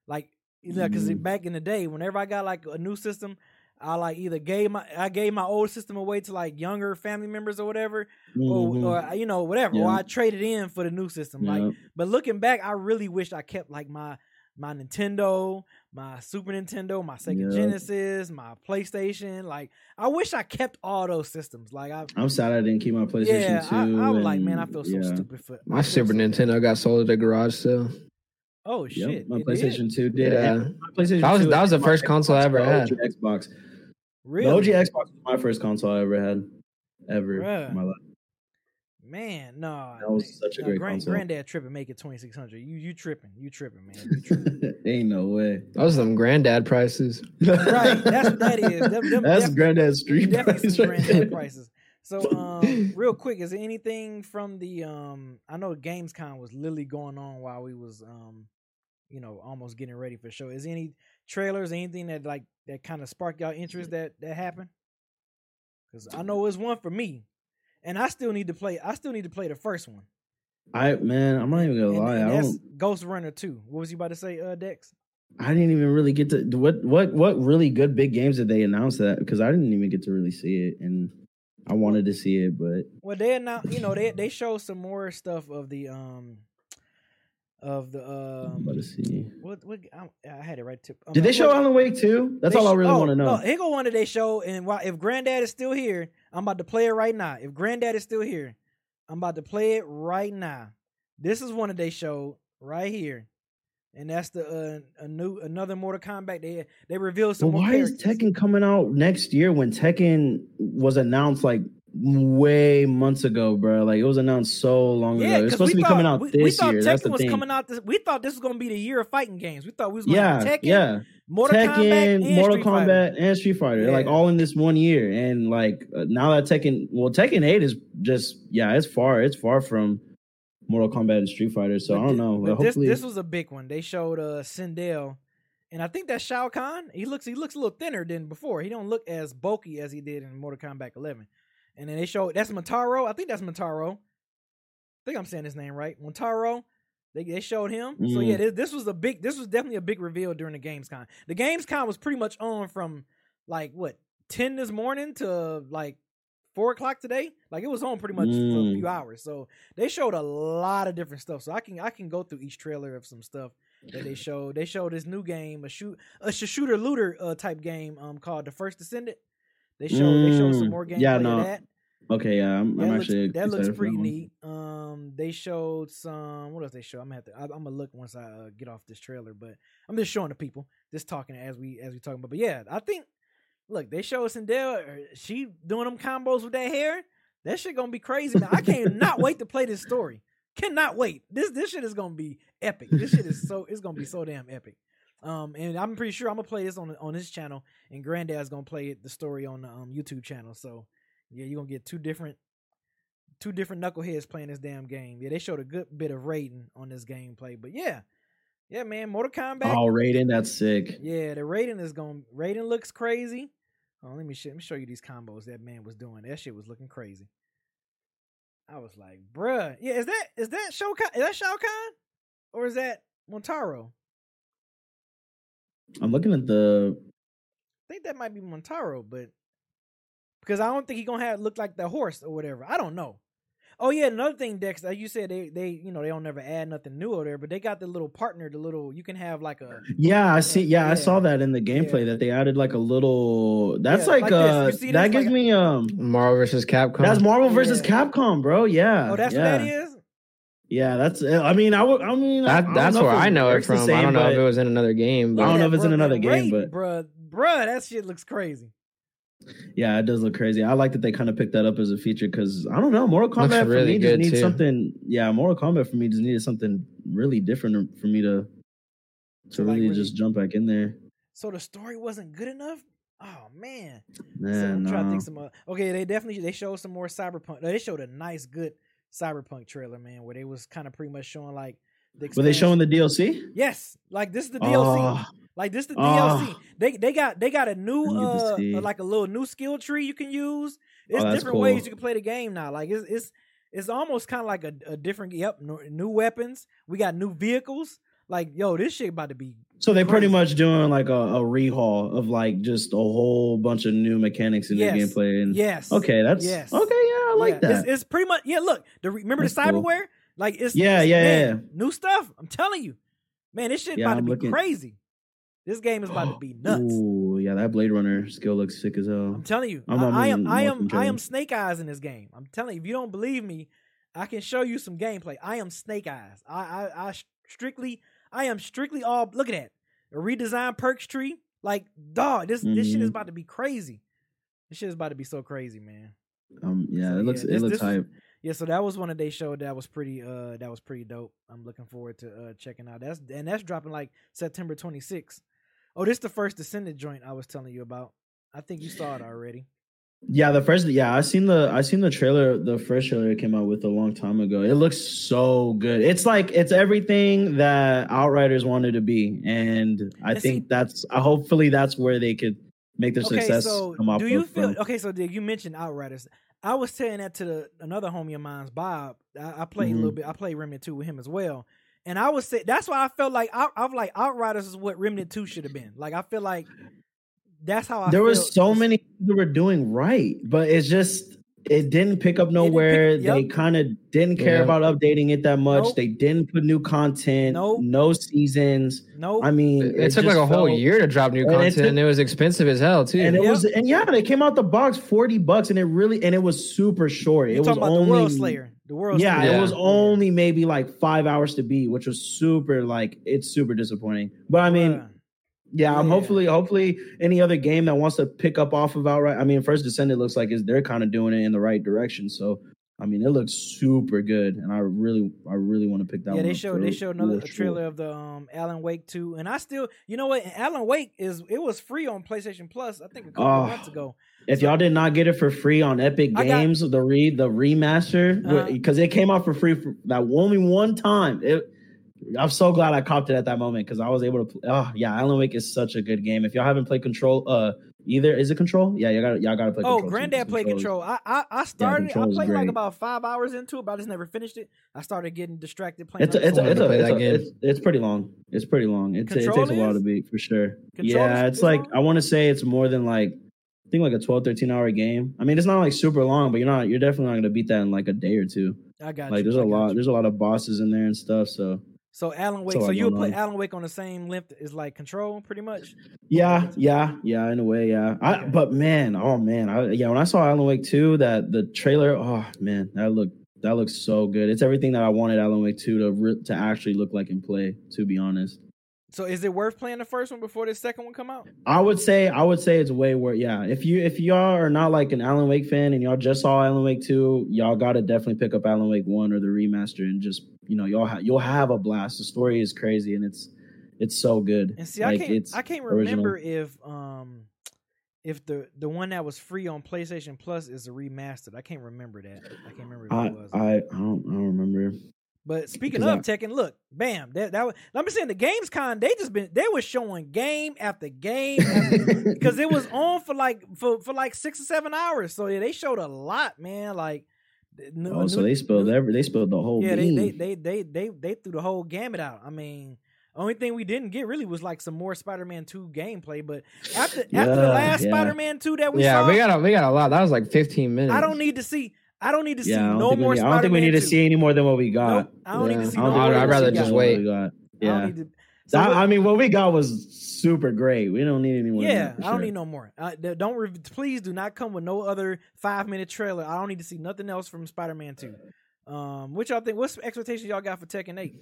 like you know because Mhm. back in the day, whenever I got like a new system, I like either gave my I gave my old system away to like younger family members or whatever, Mhm. or or you know whatever, or I traded in for the new system. Like, but looking back, I really wish I kept like my my Nintendo, my Super Nintendo, my Sega Yeah. Genesis, my PlayStation. Like, I wish I kept all those systems. Like, I i'm sad i didn't keep my playstation yeah, 2 I, I was like, man, I feel so yeah. stupid for My Super so- Nintendo got sold at the garage sale. Oh Yep, shit! my it did? PlayStation 2 did. Yeah. And my PlayStation That was- 2 that was the first my console I Xbox, ever the had. OG Xbox. Really? The OG Xbox was my first console I ever had, ever Bruh. in my life. Man, no. That was such a great grand, console. Granddad tripping, make it twenty six hundred. You you tripping? You tripping, man? You tripping. Ain't no way. Those some granddad prices. right? That's what that is. Them, them That's def- granddad's street definitely some right granddad prices. So, um, real quick, is there anything from the um? I know Gamescom was literally going on while we was um, you know, almost getting ready for the show. Is there any trailers, anything that like that kind of sparked y'all interest that that happened? Because I know it's one for me, and I still need to play. I still need to play the first one. I man, I'm not even gonna And, lie. and I don't. Ghostrunner 2. What was you about to say, uh, Dex? I didn't even really get to what what what really good big games did they announce that because I didn't even get to really see it and I wanted to see it, but Well, they announced, you know, they they showed some more stuff of the um of the um. about to see. What what I, I had it right to. Did they what- show Alan Wake 2? That's all I really oh, want to know. No, here go one that they show, and while, if Granddad is still here, I'm about to play it right now. If Granddad is still here, I'm about to play it right now. This is one that they showed right here, and that's the uh, a new another Mortal Kombat. They they revealed some more why is. Tekken coming out next year when Tekken was announced like way months ago, bro? Like it was announced so long Yeah, ago. It's supposed to be coming out we, this we thought year. Tekken That's the was thing. coming out. This, we thought this was going to be the year of fighting games. We thought we was going yeah, Tekken, yeah. Mortal Kombat, Tekken, and Mortal Street Fighter. Kombat, and Street Fighter, like all in this one year. And like uh, now that Tekken, well, Tekken Eight is just yeah, it's far, it's far from Mortal Kombat and Street Fighter. So I don't know. But But this hopefully, this was a big one. They showed uh Sindel, and I think that's Shao Kahn. He looks he looks a little thinner than before. He don't look as bulky as he did in Mortal Kombat 11. And then they showed that's Mataro. I think that's Mataro. I think I'm saying his name right. Motaro. They they showed him. So Mm. yeah, this, this was a big. This was definitely a big reveal during the Gamescom. The Gamescom was pretty much on from like what ten this morning to like four o'clock today. Like it was on pretty much for a Mm. few hours. So they showed a lot of different stuff. So I can I can go through each trailer of some stuff that they showed. They showed this new game, a shoot a shooter looter uh, type game um called The First Descendant. They showed they showed some Mm. more gameplay Yeah, of no, that. okay, yeah, I'm, That I'm looks, actually that looks pretty one. neat. Um, they showed some. What else they show? I'm gonna have to. I, I'm gonna look once I uh, get off this trailer. But I'm just showing the people, just talking as we as we talking about. But yeah, I think. Look, they show us Sindel. uh, She doing them combos with that hair. That shit gonna be crazy. Man. I can't not wait to play this story. Cannot wait. This this shit is gonna be epic. This shit is so it's gonna be so damn epic. Um, and I'm pretty sure I'm gonna play this on on his channel, and Granddad's gonna play it the story on the um YouTube channel. So yeah, you're gonna get two different two different knuckleheads playing this damn game. Yeah, they showed a good bit of Raiden on this gameplay. But yeah. Yeah, man, Mortal Kombat. Oh, Raiden, that's sick. Yeah, the Raiden is going Raiden looks crazy. Oh, let me show, let me show you these combos that man was doing. That shit was looking crazy. I was like, bruh. Yeah, is that is that Shao Kahn? Is that Shao Kahn? Or is that Montaro? I'm looking at the. I think that might be Montaro, but because I don't think he gonna have look like the horse or whatever. I don't know. Oh yeah, another thing, Dex, like you said, they they you know they don't never add nothing new over there, but they got the little partner, the little you can have like a Yeah, I see. Yeah, Yeah. I saw that in the gameplay Yeah. that they added like a little. That's Yeah, like, like uh, You see that this? gives Like- me um. Marvel versus Capcom. That's Marvel versus Capcom, bro. Yeah. oh that's yeah. what that is. Yeah, that's. I mean, I would. I mean, I That, don't that's know where I know it works the from. I don't know if it was in another game, But, I don't know if it's in another man, game, wait, but- bruh, bruh, that shit looks crazy. Yeah, it does look crazy. I like that they kind of picked that up as a feature because I don't know, Mortal Looks Kombat for really me just good, needs too. something. Yeah, Mortal Kombat for me just needed something really different for me to to So, like, really, really- just jump back in there. So the story wasn't good enough. Oh man, so Man, I'm trying to think some. Uh, okay, they definitely they showed some more cyberpunk. They showed a nice, good cyberpunk trailer, man, where they was kind of pretty much showing like. The Were they showing the DLC? Yes, like this is the DLC. Oh, Like this the Oh. DLC. They they got they got a new to uh like a little new skill tree you can use. It's Oh, different ways you can play the game now. Like it's it's it's almost kind of like a, a different yep new weapons. We got new vehicles. Like yo, this shit about to be so they pretty much doing like a, a rehaul of like just a whole bunch of new mechanics in Yes. their gameplay. And yes. okay, that's Yes. okay. Yeah, I like Yeah, that. It's, it's pretty much yeah. Look, the remember That's the cool. cyberware? Like it's Yeah, it's- yeah, man, yeah. New stuff. I'm telling you, man. This shit Yeah, about to I'm be looking- crazy. This game is about to be nuts. Ooh, yeah, that Blade Runner skill looks sick as hell. I'm telling you, I'm I, I am, I am, I am. Snake Eyes in this game. I'm telling you, if you don't believe me, I can show you some gameplay. I am Snake Eyes. I, I, I strictly, I am strictly all. Look at that, a redesigned perks tree. Like, dog, this this shit is Mhm. about to be crazy. This shit is about to be so crazy, man. Um, yeah, So, it looks yeah, it looks this was- Yeah, so that was one that they showed that was pretty, uh, that was pretty dope. I'm looking forward to uh checking out. That's and that's dropping like September 26th. Oh, this is the first Descendant joint I was telling you about. I think you saw it already. Yeah, the first yeah, I seen the I seen the trailer, the first trailer it came out with a long time ago. It looks so good. It's like it's everything that Outriders wanted to be. And I And see- think that's uh, hopefully that's where they could make their Okay, success so come do you feel from. okay? So did you mentioned Outriders? I was saying that to the another homie of mine's, Bob. I, I played a little Mhm. bit. I played Remnant Two with him as well, and I was say that's why I felt like I, I'm like Outriders is what Remnant Two should have been. Like I feel like that's how I. there feel was so this- many things that were doing right, but it's just it didn't pick up nowhere. pick- yep. They kind of didn't care Yeah. about updating it that much. Nope. They didn't put new content. Nope. No seasons. No, I mean, It, took like a whole felt- year to drop new And it content, took- and it was expensive as hell too. And it Yep. was, and yeah, they came out the box forty bucks, and it really, and it was super short. you're it was about only, the World Slayer. The World yeah, Slayer. it was only maybe like five hours to beat, which was super like it's super disappointing. But I mean, yeah, I'm Yeah. hopefully, hopefully, any other game that wants to pick up off of outright. I mean, First Descendant looks like is they're kind of doing it in the right direction. So, I mean, it looks super good, and I really, I really want to pick that. yeah, one they showed they showed another for a sure. trailer of the um Alan Wake 2 and I still you know what Alan Wake is it was free on PlayStation Plus I think a couple of Oh, months ago. If y'all did not get it for free on Epic I got- Games, the re the remaster, Uh-huh. because it came out for free for that only one time. It, I'm so glad I copped it at that moment because I was able to. Play, oh yeah, Alan Wake is such a good game. If y'all haven't played Control, uh, either is it Control? Yeah, y'all got y'all got to play. Oh, Control too, Granddad 'cause played Control. I I, I started. Control I played like about five hours into it, but I just never finished it. I started getting distracted playing. It's a, other it's a, it's, a, it's, a, it's, it's pretty long. It's pretty long. It's, it takes a while to beat for sure. Control yeah, is- it's is like long? I want to say it's more than like I think like a 12, 13 hour game. I mean, it's not like super long, but you're not you're definitely not gonna beat that in like a day or two. I got like you. there's I a lot you. there's a lot of bosses in there and stuff. So So Alan Wake. So you would put. Alan Wake on the same length as like Control, pretty much. yeah, yeah, yeah, in a way, yeah. I but man, oh man, I, yeah. When I saw Alan Wake two, that the trailer, oh man, that looked that looks so good. It's everything that I wanted Alan Wake two to re- to actually look like in play. To be honest. So is it worth playing the first one before the second one come out? I would say I would say it's way worth. Yeah, if you if y'all are not like an Alan Wake fan and y'all just saw Alan Wake two, y'all got to definitely pick up Alan Wake one or the remaster and just you know y'all ha- you'll have a blast. The story is crazy and it's it's so good. And see, like, I can't it's I can't original. remember if um if the the one that was free on PlayStation Plus is a remastered. I can't remember that. I can't remember I, it was. I I don't I don't remember. But speaking because of Tekken, look, bam, that that was, let me say in the Gamescom they just been they were showing game after game because it was on for like for for like six or seven hours. So yeah, they showed a lot, man. Like. n- Oh, so they spilled new- every they spilled the whole yeah, they, they they they they they threw the whole gamut out. I mean, only thing we didn't get really was like some more Spider-Man Two gameplay. But after after the last yeah. Spider-Man Two that we yeah, saw, we got a we got a lot. That was like 15 minutes. I don't need to see. I don't need to see yeah, no more need, I don't think we need to see any more than what we got. Nope, I don't need to see I no don't more think than we what need we to got. see wait. what we got. I don't Yeah, need to. So That- what- I mean, what we got was super great. We don't need any more. yeah, that, I don't sure. need no more. Uh, don't re- please do not come with no other five minute trailer. I don't need to see nothing else from Spider-Man Two. Um, what y'all think? What's expectations y'all got for Tekken Eight?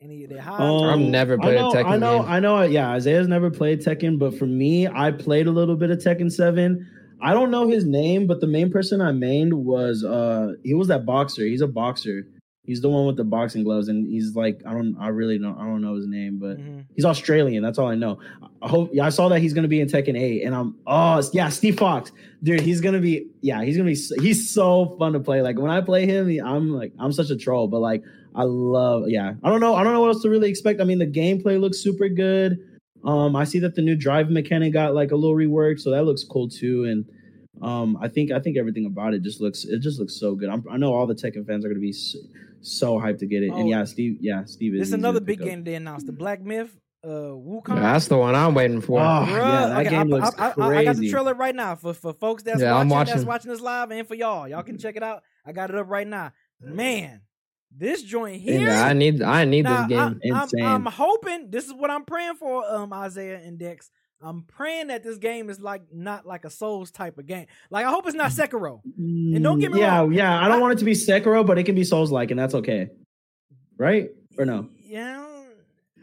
Any they high? Um, I've never played I a know, Tekken I know, game. I know. Yeah, Isaiah's never played Tekken, but for me, I played a little bit of Tekken Seven. I don't know his name, but the main person I mained was uh he was that boxer. He's a boxer. He's the one with the boxing gloves, and he's like I don't I really don't I don't know his name, but Mhm. he's Australian. That's all I know. I hope yeah, I saw that he's gonna be in Tekken 8, and I'm oh yeah, Steve Fox, dude. He's gonna be yeah, he's gonna be he's so fun to play. Like when I play him, he- I'm like I'm such a troll, but like I love yeah. I don't know I don't know what else to really expect. I mean the gameplay looks super good. Um, I see that the new drive mechanic got like a little reworked, so that looks cool too. And um, I think I think everything about it just looks it just looks so good. I'm, I know all the Tekken fans are gonna be so, so hyped to get it. Oh. and yeah, Steve, yeah, Steve is. This is another pick big up. game they announced. The Black Myth, uh, Wukong. That's the one I'm waiting for. Oh, yeah, that okay, game I, looks I, I, I got the trailer right now for, for folks that's Yeah, I'm watching, that's watching. watching this live, and for y'all. Y'all can check it out. I got it up right now. Man, this joint here. yeah, I need I need now, this game. I, I'm, I'm hoping this is what I'm praying for, um, Isaiah and Dex. I'm praying that this game is like not like a Souls type of game. Like I hope it's not Sekiro. And don't get me yeah, wrong. Yeah, yeah. I don't I- want it to be Sekiro, but it can be Souls like, and that's okay. Right? Or no? Yeah.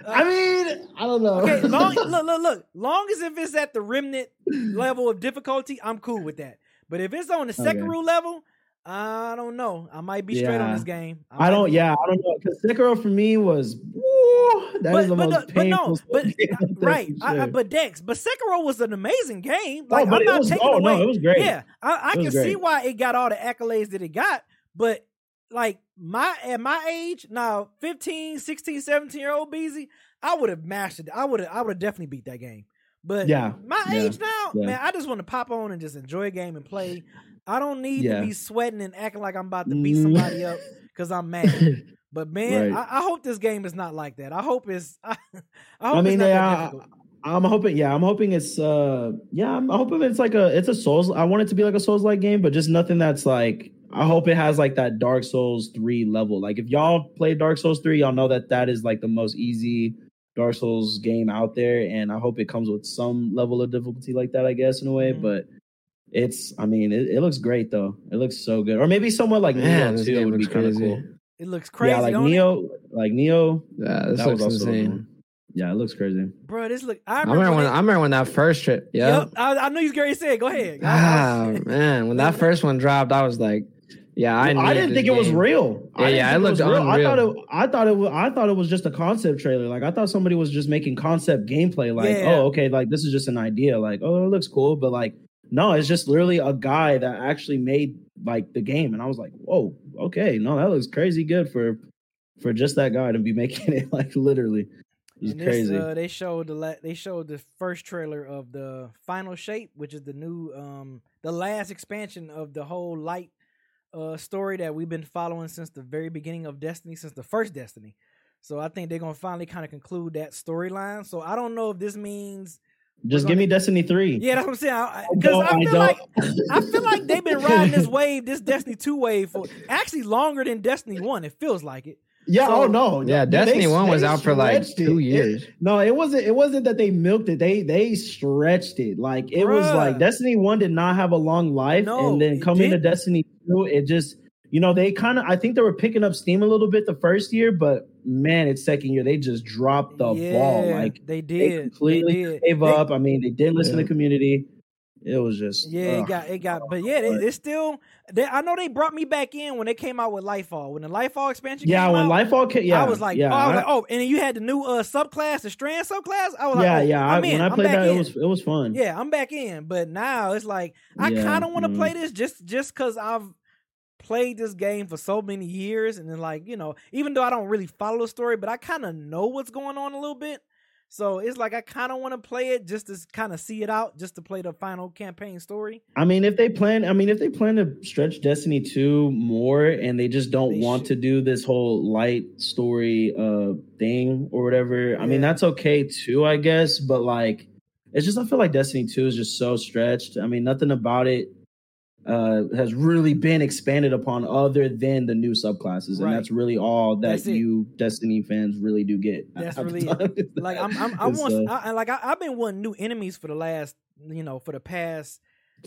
I mean, I don't know. Okay, long look, look, look. Long as if it's at the remnant level of difficulty, I'm cool with that. But if it's on the Okay. Sekiro level, I don't know. I might be straight on this game. I might don't. be- Yeah, I don't know. Because Sekiro for me was, woo, that is But, the but, most no, but painful. no, but game out there right. I, I, but Dex, but Sekiro was an amazing game. Oh, like oh, but I'm not was, taking oh away. no, it was great. Yeah, I, I can see why it got all the accolades that it got, but like my at my age, now 15, 16, 17 year old Beezy, I would have mastered it. I would have I would have definitely beat that game. But Yeah, my yeah, age now, yeah. man, I just want to pop on and just enjoy a game and play. I don't need Yeah. to be sweating and acting like I'm about to beat Mm. somebody up because I'm mad. But man, Right. I, I hope this game is not like that. I hope it's. I, I hope I mean, it's not they that are. I'm hoping, yeah, I'm hoping it's, uh, yeah, I'm hoping it's like a, it's a Souls. I want it to be like a Souls like game, but just nothing that's like. I hope it has like that Dark Souls three level. Like if y'all play Dark Souls three, y'all know that that is like the most easy Dark Souls game out there, and I hope it comes with some level of difficulty like that. I guess in a way, Mhm. but it's, I mean, it, it looks great though. It looks so good, or maybe somewhat like Man, Nioh too would be kind of crazy. cool. It looks crazy. yeah, like don't it? Nioh, like Nioh. Yeah, this that was looks also insane. Yeah, it looks crazy. bro. This look. I I remember, remember when they- I remember when that first trip. Yeah. Yep, I, I knew you was going to say. it. Go ahead. Ah man, when that first one dropped, I was like, yeah, I. I, didn't this think it was real. I Yeah, didn't yeah, it looked was real. I thought it. I thought it was. I thought it was just a concept trailer. Like I thought somebody was just making concept gameplay. Like, Yeah. oh, okay, like this is just an idea. Like, oh, it looks cool, but like, no, it's just literally a guy that actually made like the game, and I was like, whoa, okay, no, that looks crazy good for for just that guy to be making it. Like literally, it's And this, crazy. uh, they showed the la- they showed the first trailer of the final shape, which is the new um the last expansion of the whole light uh story that we've been following since the very beginning of Destiny, since the first Destiny. So I think they're gonna finally kind of conclude that storyline. So I don't know if this means just give me Destiny three. yeah, that's what I'm saying. I Because don't- I, I feel don't- like I feel like they've been riding this wave, this Destiny two wave for actually longer than Destiny one. It feels like it. Yeah. Oh, so- oh no. Yeah, Dude, Destiny they- One was out for like stretched it. two It- years. no, it wasn't. It wasn't that they milked it. They they stretched it. Like it was like Destiny One did not have a long life, No, and then coming to. Destiny Two, it just you know they kind of. I think they were picking up steam a little bit the first year, but man, it's second year they just dropped the ball. Like they they did. completely they did. gave They- up. I mean, they didn't listen Yeah. to community. It was just Yeah, it got it got, but yeah, it, it's still. They, I know they brought me back in when they came out with Lightfall. When the Lightfall expansion, yeah. came When out, Lightfall, came, yeah, I was like, yeah, oh, I was I- like, oh, and then you had the new uh subclass, the Strand subclass. I was like, yeah, oh, yeah. I, when I played that, in. it was it was fun. yeah, I'm back in. But now it's like I Yeah, kind of want to mm. play this just just because I've played this game for so many years, and then like you know, even though I don't really follow the story, but I kind of know what's going on a little bit. So it's like I kind of want to play it just to kind of see it out, just to play the final campaign story. I mean, if they plan, I mean, if they plan to stretch Destiny 2 more and they just don't They want should. to do this whole light story uh thing or whatever, I mean, that's okay too, I guess. But like, it's just I feel like Destiny 2 is just so stretched. I mean, nothing about it uh has really been expanded upon other than the new subclasses, Right. and that's really all that That's you Destiny fans really do get. That's really like I'm, I'm I want uh, I, like I, I've been wanting new enemies for the last you know for the past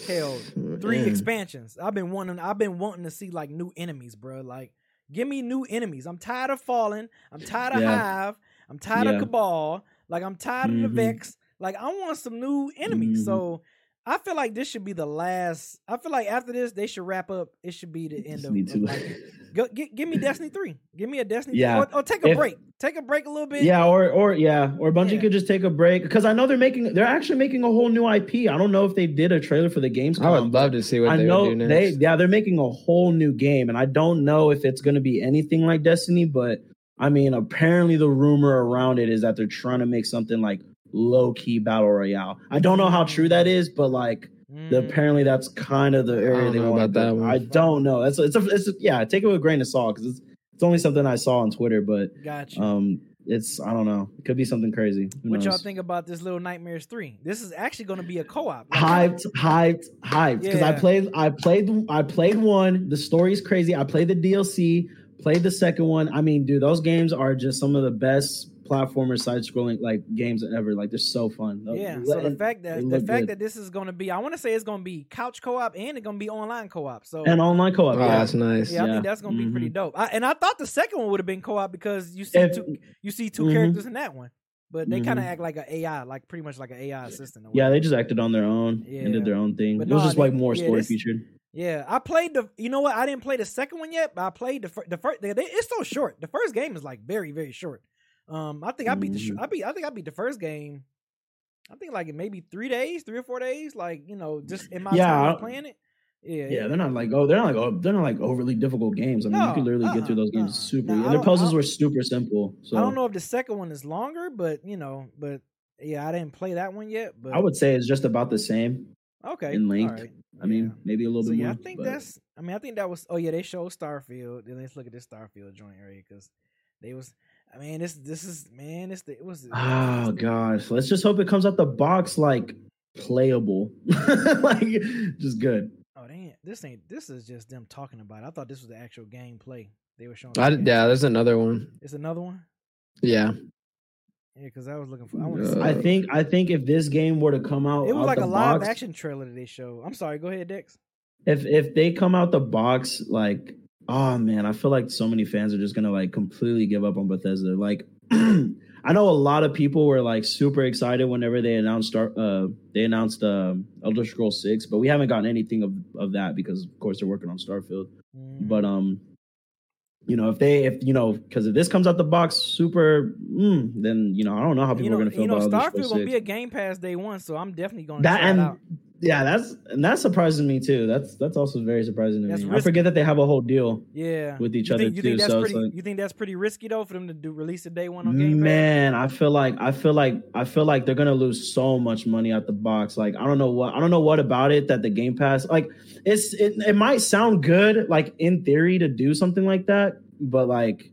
hell three Man. expansions. I've been wanting I've been wanting to see like new enemies, bro. Like give me new enemies. I'm tired of Fallen. I'm tired of Yeah. Hive. I'm tired Yeah. of Cabal. Like I'm tired of Mhm. the Vex. Like I want some new enemies. Mhm. So I feel like this should be the last. I feel like after this, they should wrap up. It should be the end of, Destiny of 2. like, go, gi- give me Destiny three. Give me a Destiny. Yeah. Or, or take a If- break. Take a break a little bit. Yeah, or or yeah, or Bungie Yeah. could just take a break because I know they're making they're actually making a whole new IP. I don't know if they did a trailer for the games. I would love to see what I they know would do they yeah they're making a whole new game, and I don't know if it's going to be anything like Destiny, but I mean apparently the rumor around it is that they're trying to make something like low key battle royale. I don't know how true that is, but like the, Mm. apparently that's kind of the area don't they know want about that one. I don't know. That's it's a, it's a, yeah. Take it with a grain of salt because it's it's only something I saw on Twitter, but Gotcha. um, it's I don't know. It could be something crazy. Who what y'all think about this little Nightmares three? This is actually going to be a co-op. Like, Hyped, hyped, hyped. Because I played, I played, I played one. The story's crazy. I played the DLC, played the second one. I mean, dude, those games are just some of the best platformer side scrolling like games ever. Like they're so fun. Yeah. So the fact that the fact good. that this is going to be, I want to say it's going to be couch co-op and it's going to be online co-op. So and online co-op. Oh, yeah. that's nice. yeah, I think that's going to be pretty Mhm. dope. I, and I thought the second one would have been co-op because you see If- two you see 2 Mhm. characters in that one, but they kind of act like an AI, like pretty much like an AI assistant. Yeah, they just acted on their own and did their own thing. But it was no, just like more yeah, story this- featured. Yeah, I played the. You know what? I didn't play the second one yet, but I played the fir- the first. They, they, it's so short. The first game is like very very short. Um, I think I beat the. Mhm. I beat. I think I beat the first game. I think like in maybe three days, three or four days. Like you know, just in my Yeah, time playing it. Yeah, Yeah, they're not like oh, they're not like oh, they're not like overly difficult games. I mean, No, you can literally uh-uh, get through those games uh-uh. super. And their puzzles were super simple. So I don't know if the second one is longer, but you know, but yeah, I didn't play that one yet. But I would say it's just about the same. okay in length. right. I mean, Yeah. maybe a little So bit yeah, more. I think but- that's. I mean, I think that was. Oh yeah, they showed Starfield. Then let's look at this Starfield joint area because They was. I mean, this this is man. This it was. Oh gosh, let's just hope it comes out the box like playable, like just good. Oh, they this ain't. This is just them talking about. it. I thought this was the actual gameplay they were showing. I, today. yeah, there's another one. it's another one. Yeah, Yeah, because I was looking for. I want to. Uh, I think I think if this game were to come out, it was out like the a live box, action trailer that they showed. I'm sorry. Go ahead, Dex. If if they come out the box, like, oh man, I feel like so many fans are just gonna like completely give up on Bethesda. Like, I know a lot of people were like super excited whenever they announced Star, uh, they announced um Elder Scrolls Six, but we haven't gotten anything of of that because of course they're working on Starfield. Mhm. But um, you know, if they if you know, because if this comes out the box super, mm, then you know, I don't know how people you know, are gonna feel you know, about Starfield gonna be a Game Pass day one, so I'm definitely gonna that and out. Yeah, that's and that surprises me too. That's that's also very surprising to That's me. I forget that they have a whole deal. Yeah, with each you other think, you too, Think that's so pretty, like- you think that's pretty risky though for them to do release a day one on Game Pass? Man, I feel like I feel like I feel like they're gonna lose so much money out the box. Like I don't know what I don't know what about it that the Game Pass like it's it, it might sound good like in theory to do something like that, but like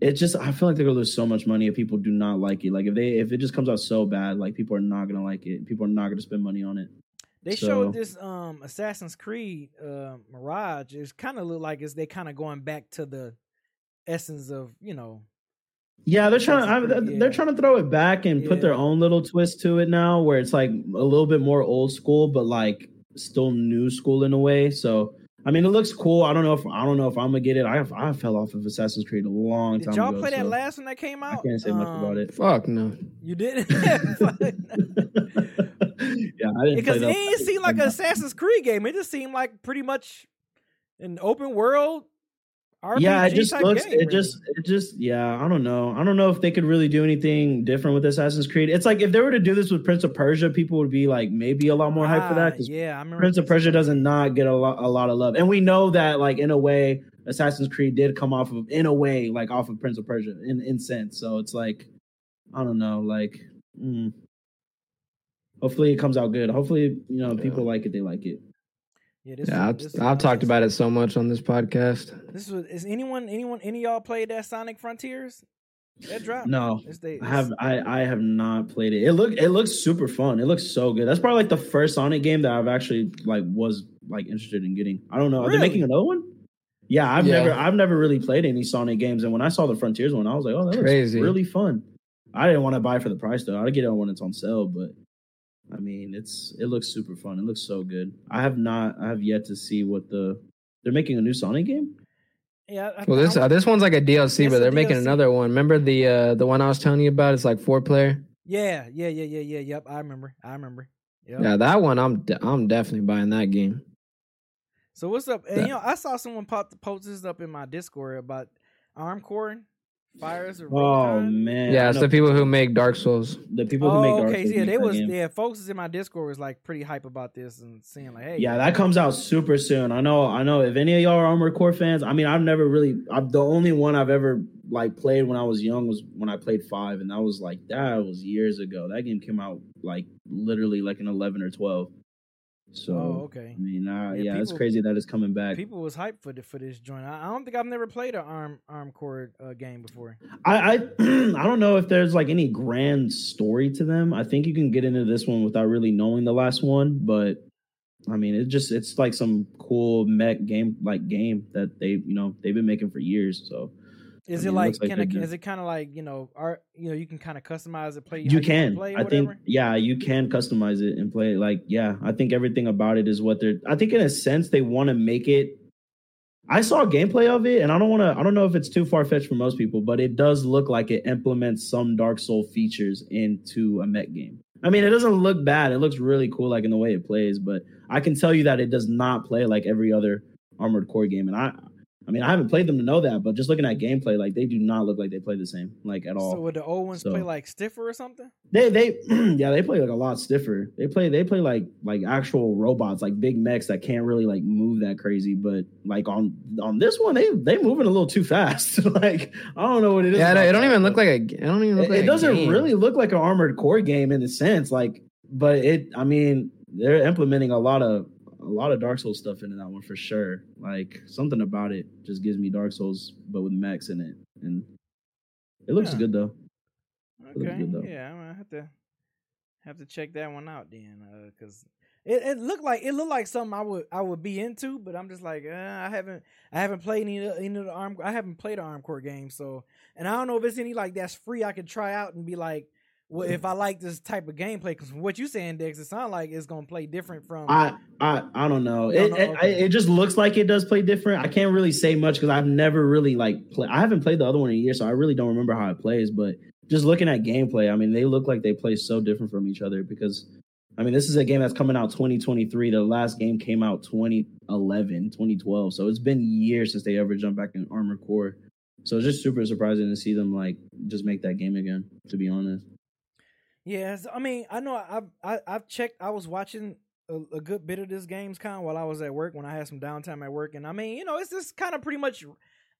it just I feel like they're gonna lose so much money if people do not like it. Like if they if it just comes out so bad, like people are not gonna like it. People are not gonna spend money on it. They So- showed this um Assassin's Creed uh, Mirage. It's kind of look like it's they kind of going back to the essence of you know. Yeah, they're trying. Assassin's I, they're yeah. trying to throw it back and put their own little twist to it now, where it's like a little bit more old school, but like still new school in a way. So, I mean, it looks cool. I don't know if I don't know if I'm gonna get it. I I fell off of Assassin's Creed a long Did time Did y'all ago. play that so last one that came out? I can't say much about Um, it. fuck no. You didn't. yeah, I didn't Because play it that. didn't seem like an Assassin's Creed game. It just seemed like pretty much an open world RPG yeah, it just looks. game, it really. just. It just. Yeah, I don't know. I don't know if they could really do anything different with Assassin's Creed. It's like if they were to do this with Prince of Persia, people would be like maybe a lot more hype for that. 'cause yeah, I Prince of Persia doesn't not get a lot a lot of love, and we know that like in a way, Assassin's Creed did come off of in a way like off of Prince of Persia in in sense. So it's like I don't know, like mm. hopefully it comes out good. Hopefully you know Yeah. people like it, they like it. Yeah, this Yeah, I've, this I've talked about it so much on this podcast. This was is anyone anyone any of y'all played that Sonic Frontiers? That dropped. No, It's they, I have I I have not played it. It look it looks super fun. It looks so good. That's probably like the first Sonic game that I've actually like was like interested in getting. I don't know. Are Really? they making another one? Yeah, I've Yeah. never I've never really played any Sonic games, and when I saw the Frontiers one, I was like, oh, that looks Crazy. really fun. I didn't want to buy it for the price though. I'd get it when it's on sale, but I mean, it's it looks super fun. It looks so good. I have not I have yet to see what the they're making a new Sonic game. Yeah. I, Well, this uh, this one's like a DLC, but they're making DLC. another one. Remember the uh, the one I was telling you about? It's like four player. yeah, yeah, yeah, yeah, yeah. Yep, I remember. I remember. Yep. Yeah, that one I'm de- I'm definitely buying that game. So what's up? And you know, I saw someone pop the post this up in my Discord about Arm Core Fires. Or Oh man, yeah, it's the people who make Dark Souls. the people who make Oh, Dark okay. Souls Yeah, they was game. yeah. Folks in my Discord was like pretty hype about this and saying like, hey, Yeah, that comes out super soon. I know. I know. If any of y'all are Armored Core fans, I mean, I've never really. I'm the only one I've ever like played when I was young was when I played five, and that was like that was years ago. That game came out like literally like in eleven or twelve. So Oh, okay. I mean, uh, Yeah, yeah, it's crazy that it's coming back. People was hyped for the, for this joint. I, I don't think I've never played an Arm Arm Core uh, game before. I I, I don't know if there's like any grand story to them. I think you can get into this one without really knowing the last one, but I mean, it just it's like some cool mech game like game that they you know they've been making for years. So Is I it mean, it like, like can is it kind of like you know art? You know, you can kind of customize it, play. you wanna can, play I think, yeah, you can customize it and play it. Like, yeah, I think everything about it is what they're. I think in a sense they want to make it. I saw gameplay of it, and I don't want to. I don't know if it's too far fetched for most people, but it does look like it implements some Dark Soul features into a mech game. I mean, it doesn't look bad. It looks really cool, like in the way it plays. But I can tell you that it does not play like every other Armored Core game. And I, I mean, I haven't played them to know that, but just looking at gameplay, like they do not look like they play the same, like at all. So would the old ones So- play like stiffer or something? They they yeah they play like a lot stiffer. They play they play like like actual robots, like big mechs that can't really like move that crazy. But like on on this one, they they moving a little too fast. like I don't know what it is. Yeah, it, don't even look like a. It don't even look It, like it a doesn't game. really look like an armored core game in a sense. Like, but it. I mean, they're implementing a lot of a lot of Dark Souls stuff into that one for sure. Like something about it just gives me Dark Souls, but with mechs in it. and it looks Yeah. good though. looks Okay, good, though. yeah, I'm gonna have to have to check that one out then, because it, it looked like it looked like something I would I would be into, but I'm just like uh, I haven't I haven't played any of the- any of the arm I haven't played an arm core game, so and I don't know if it's any like that's free I could try out and be like, well, if I like this type of gameplay, because what you saying, Dex, it sounds like it's gonna play different from. I I I don't know. It know? it, Okay. it just looks like it does play different. I can't really say much because I've never really like play. I haven't played the other one in a year, so I really don't remember how it plays. But just looking at gameplay, I mean, they look like they play so different from each other because. I mean, this is a game that's coming out 2023. The last game came out 2011, 2012. So it's been years since they ever jumped back in Armor Core. So it's just super surprising to see them like just make that game again, to be honest. Yes, I mean, I know I've I, I've checked. I was watching a, a good bit of this Gamescom of while I was at work when I had some downtime at work, and I mean, you know, it's just kind of pretty much.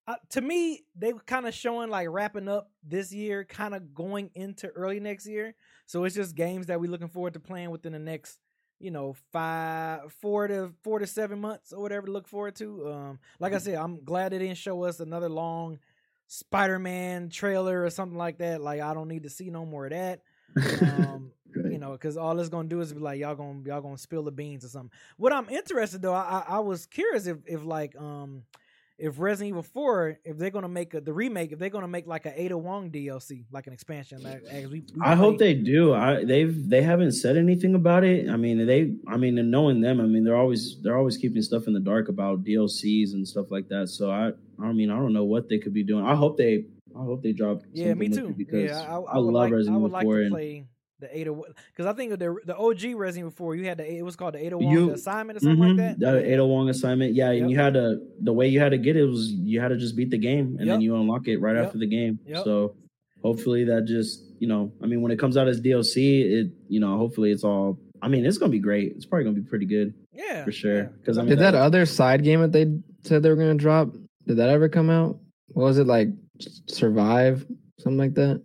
Uh, to me, they were kind of showing like wrapping up this year, kind of going into early next year. So it's just games that we're looking forward to playing within the next, you know, five, four to four to seven months or whatever to look forward to. Um, like I said, I'm glad they didn't show us another long Spider-Man trailer or something like that. Like I don't need to see no more of that. Um, Right. you know, because all it's gonna do is be like y'all gonna y'all gonna spill the beans or something. What I'm interested though, I I, I was curious if if like um if Resident Evil Four if they're gonna make a, the remake if they're gonna make like a Ada Wong DLC like an expansion. Like, as we, we I hope they do. I they've they haven't said anything about it. I mean, they I mean, knowing them, I mean, they're always they're always keeping stuff in the dark about DLCs and stuff like that. So I I mean, I don't know what they could be doing. I hope they I hope they drop. Yeah, me too. Because yeah, I, I, I, would love like, Resident I Evil would like 4 to and play the Ada because I think the the OG Resident Evil Four you had the it was called the Ada Wong You- assignment or something like Mhm, that. the Ada Wong assignment. Yeah, Yep. and you had to the way you had to get it was you had to just beat the game and then you unlock it right Yep. after the game. Yep. So hopefully that just you know, I mean, when it comes out as DLC, it you know, hopefully it's all. I mean, it's gonna be great. It's probably gonna be pretty good. Yeah, For sure. yeah. 'Cause I mean, Did that other side game that they said they were gonna drop? Did that ever come out? What was it like? Survive, something like that.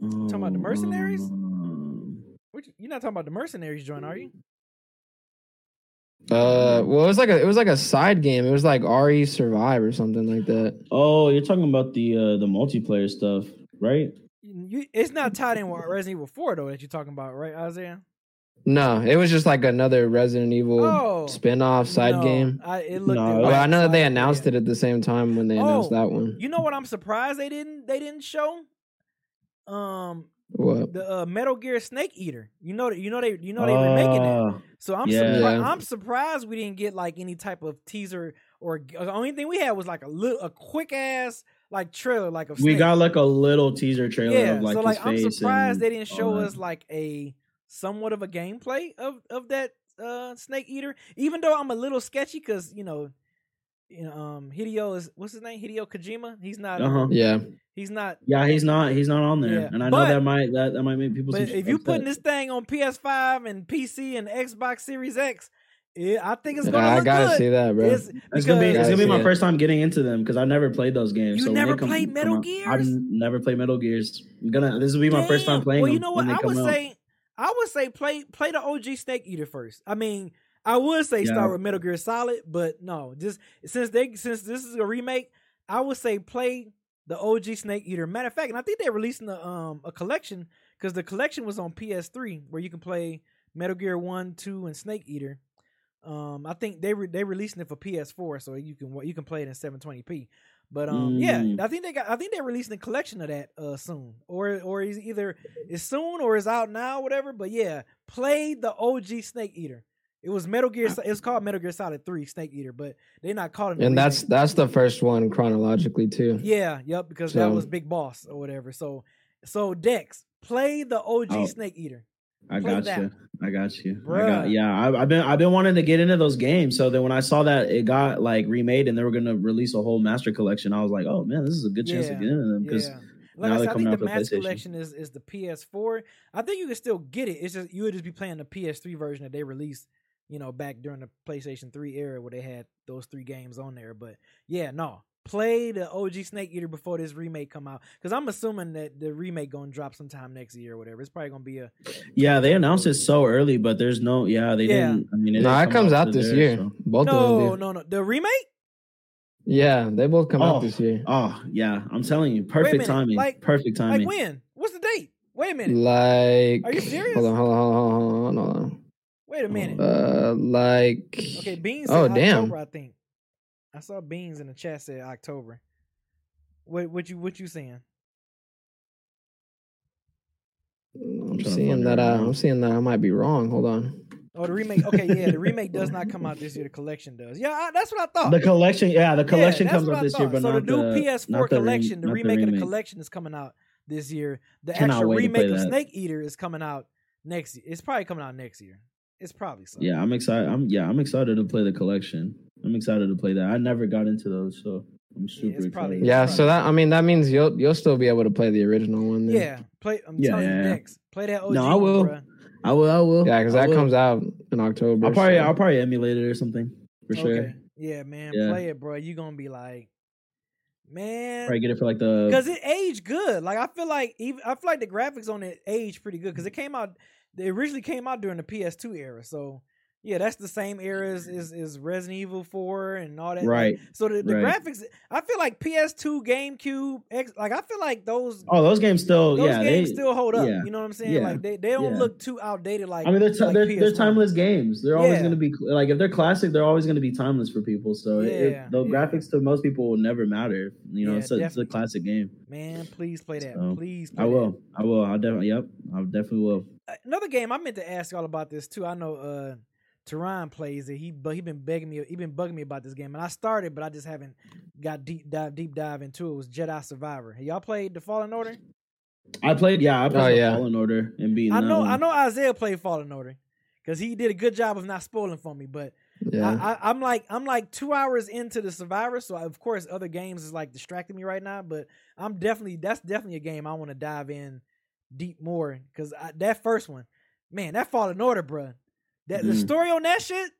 Talking about the mercenaries? Um, Which, you're not talking about the mercenaries joint, are you? Uh, well, it was like a it was like a side game. It was like RE Survive or something like that. oh, you're talking about the uh the multiplayer stuff, right? You, it's not tied in with Resident Evil 4 though that you're talking about, right, Isaiah? No, it was just like another Resident Evil Oh. spin-off side No, game. I, it looked. No, it it Well, I know that they announced yeah. it at the same time when they announced Oh, that one. You know what? I'm surprised they didn't. They didn't show. Um, What? the uh, Metal Gear Snake Eater. You know that. You know they. You know they were making it. Uh, So I'm yeah. surprised. I'm surprised we didn't get like any type of teaser or the only thing we had was like a little, a quick ass like trailer, like of We got like a little teaser trailer yeah. of like so his like I'm face surprised and they didn't show that. us like a somewhat of a gameplay of of that uh Snake Eater. Even though I'm a little sketchy because you know. You know, um, Hideo is what's his name? Hideo Kojima. He's not. um, Uh-huh. Yeah. He's not. Yeah, he's not. He's not on there, Yeah, and I know that might that, that might make people. But if you upset. putting this thing on PS5 and PC and Xbox Series X, it, I think it's gonna I look gotta good. see that, bro. It's, It's gonna be it's gonna be my Yeah. first time getting into them because I've never played those games. You so when they never come- played Metal out- Gears? I've never played Metal Gears. I'm gonna. This will be my first time playing. Well, you know what? I come would out. say, I would say play play the OG Snake Eater first. I mean, I would say Yeah. start with Metal Gear Solid, but no, just since they since this is a remake, I would say play the OG Snake Eater. Matter of fact, and I think they're releasing a um a collection because the collection was on PS3 where you can play Metal Gear One, Two, and Snake Eater. Um, I think they re- they releasing it for PS4, so you can you can play it in 720p. But um, yeah, Mm. I think they got I think they're releasing a collection of that uh soon, or or is either it's soon or is out now, whatever. But yeah, play the OG Snake Eater. It was Metal Gear. It's called Metal Gear Solid Three Snake Eater, but they're not calling it. and that's that's the first one chronologically too. yeah, yep, because that was Big Boss or whatever. So so Dex, play the OG Oh. Snake Eater. I got that. you. I got you. I got, yeah, I, I've been I've been wanting to get into those games. So then when I saw that it got like remade and they were gonna release a whole master collection, I was like, oh man, this is a good chance to get into them because Yeah. Like now I they're said, I coming think out the Master. Collection is, is the PS4. I think you can still get it. It's just you would just be playing the PS3 version that they released, you know, back during the PlayStation 3 era where they had those three games on there. But yeah, no. Play the OG Snake Eater before this remake come out. Because I'm assuming that the remake gonna drop sometime next year or whatever. It's probably gonna be a yeah, they announced it so early, but there's no yeah they Yeah. didn't. I mean, it No, didn't it comes out to this there, year. so- Both of No, them do. no, no. The remake? Yeah, they both come Oh, out this year. Oh yeah, I'm telling you, perfect timing. like- perfect timing. Like when? What's the date? Wait a minute. Like, Are you serious? Hold on, hold on, hold on, hold on, hold on. Wait a minute. Uh, like, okay, Beans. Oh, said damn. I think. I saw Beans in the chat said October. What what you what you saying? I'm trying to seeing that. I, I'm seeing that I might be wrong. Hold on. Oh, the remake. Okay, yeah, the remake does not come out this year. The collection does. Yeah, I, that's what I thought. The collection, yeah, the collection that's comes out this year, but so not the new the PS4 not the rem- collection, the not remake, of the collection is coming out this year. The Cannot actual wait to play remake of that. Snake Eater is coming out next year. It's probably coming out next year. It's probably so. Yeah, I'm excited. I'm yeah, I'm excited to play the collection. I'm excited to play that. I never got into those, so I'm super it's probably- excited. Yeah, so that I mean that means you'll you'll still be able to play the original one. Then. Yeah, play. I'm Yeah, telling you, yeah, yeah. next play that OG. No, I will. bruh. I will. I will. yeah, because that will. comes out in October. I'll probably so- I'll probably emulate it or something for sure. Yeah, man, Yeah. play it, bro. You gonna be like, man, Probably get it for like the because it aged good. Like I feel like even I feel like the graphics on it aged pretty good because it came out. They originally came out during the PS2 era, so yeah, that's the same era as is, is Resident Evil 4 and all that. like, Right, so the, the right. graphics, I feel like PS2, GameCube, X, like I feel like those Oh, those games still those yeah, games they, still hold up. yeah, You know what I'm saying? yeah, Like they, they don't yeah. look too outdated. Like I mean, they're ti- like they're, they're timeless games. They're always Yeah. going to be like if they're classic, they're always going to be timeless for people. So it- it, Yeah, the yeah. graphics to most people will never matter. You know, Yeah, it's, a, it's a classic game. Man, please play that. So, please, play I that. will. I will. I'll definitely. Yep. I definitely will. another game I meant to ask y'all about this too. I know uh Teron plays it. He but he been begging me he been bugging me about this game. And I started, but I just haven't got deep dive deep dive into it. It was Jedi Survivor. Have y'all played the Fallen Order? I played. Yeah, I played Oh, the yeah. Fallen Order and being. I know that I know Isaiah played Fallen Order. Cause he did a good job of not spoiling for me, but Yeah. I, I, I'm like I'm like two hours into the Survivor, so of course other games is like distracting me right now. But I'm definitely that's definitely a game I want to dive in deep more because that first one, man, that Fallen Order, bruh. That the Mhm. story on that shit,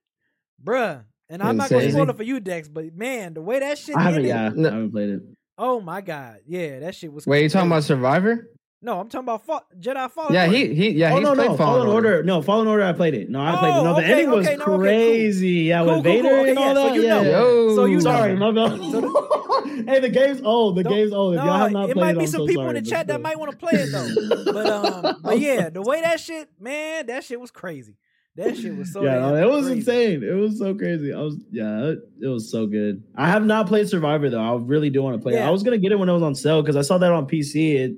bruh. And I'm not gonna spoil it for you, Dex, but man, the way that shit I haven't. ended, Yeah, No. I haven't played it. oh my god, yeah, that shit was. Wait, you talking about Survivor? No, I'm talking about Fa- Jedi Fallen. Yeah, Order. he he yeah oh he's no, played no, Fallen, Order. No, Fallen Order. I played it. No, I played it. No, Oh, the okay, ending was okay, no, okay, cool. crazy. Yeah, Cool, with cool, Vader cool. Okay, and all yeah, so that. you yeah. know. Yo, So you know. Sorry, my bad. hey, the game's old. The Don't- game's old. If no, y'all have not it played might it, be I'm some so people sorry, in the but chat that might want to play it though. but um, but yeah, the way that shit, man, that shit was crazy. That shit was so. yeah, it was crazy. insane. It was so crazy. I was, yeah, it, it was so good. I have not played Survivor though. I really do want to play it. Yeah. I was gonna get it when it was on sale because I saw that on PC. It,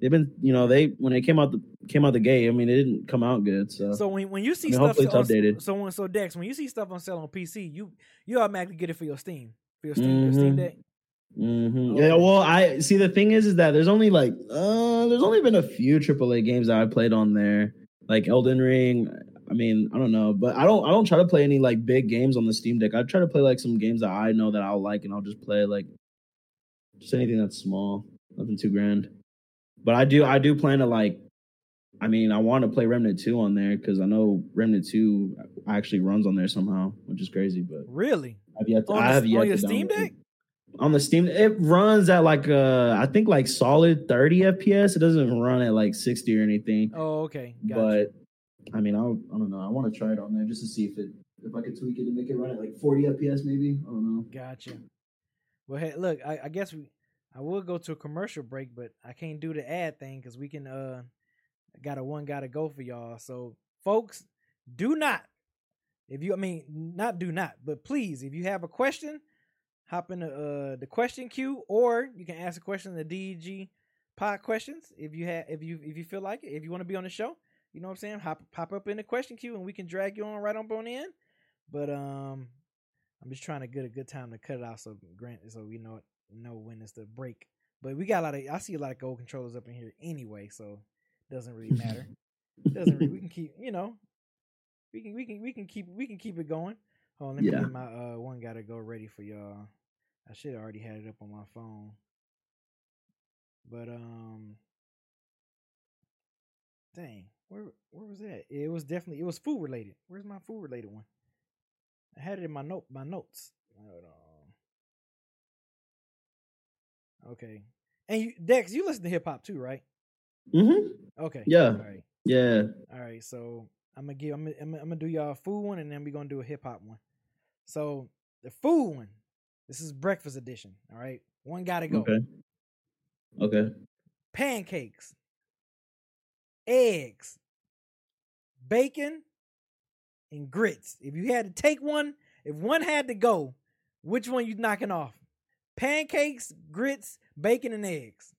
they've been, you know, they when it came out the came out the gate. I mean, it didn't come out good. So, So when when you see I mean, stuff hopefully it's on, updated. so when so Dex, when you see stuff on sale on PC, you you automatically get it for your Steam for your Steam, your Steam Mhm. Deck. Mhm. Yeah. Well, I see. The thing is, is that there's only like, uh, there's only been a few AAA games that I played on there, like Elden Ring. I mean, I don't know, but I don't, I don't try to play any like big games on the Steam Deck. I try to play like some games that I know that I'll like, and I'll just play like just anything that's small, nothing too grand. But I do, I do plan to like. I mean, I want to play Remnant 2 on there because I know Remnant 2 actually runs on there somehow, which is crazy. But Really? I've yet to, On I the- have yet on to Steam it. Deck? On the Steam, it runs at like uh, I think like solid 30 FPS. It doesn't run at like 60 or anything. Oh, okay. Gotcha. But I mean, I'll, I don't know. I want to try it on there just to see if it if I could tweak it to make it run at like 40 FPS maybe. I don't know. Gotcha. Well, hey, look, I, I guess we, I will go to a commercial break, but I can't do the ad thing because we can. Uh, got a one got to go for y'all. So, folks, do not, if you, I mean, not do not, but please, if you have a question, hop in the uh the question queue, or you can ask a question in the DEG pod questions if you have if you if you feel like it. If you want to be on the show, you know what I'm saying. Hop pop up in the question queue, and we can drag you on right on on in. But um, I'm just trying to get a good time to cut it out so Grant so we know know when it's the break. But we got a lot of I see a lot of gold controllers up in here anyway, so it doesn't really matter. doesn't really, we can keep you know we can we can we can keep we can keep it going. Hold on, let me Yeah. get my uh one gotta go ready for y'all. I should have already had it up on my phone. But um dang, where where was that? It was definitely it was food related. Where's my food related one? I had it in my note my notes. Hold on. Okay. And you Dex, you listen to hip hop too, right? hmm Okay. Yeah. All right. Yeah. All right, so I'm gonna give I'm gonna, I'm gonna do y'all a food one, and then we're gonna do a hip hop one. So the food one, This is breakfast edition. All right, one gotta go. Okay. Okay. Pancakes, eggs, bacon, and grits. If you had to take one, if one had to go, which one you knocking off? Pancakes, grits, bacon, and eggs.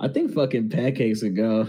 I think fucking pancakes would go.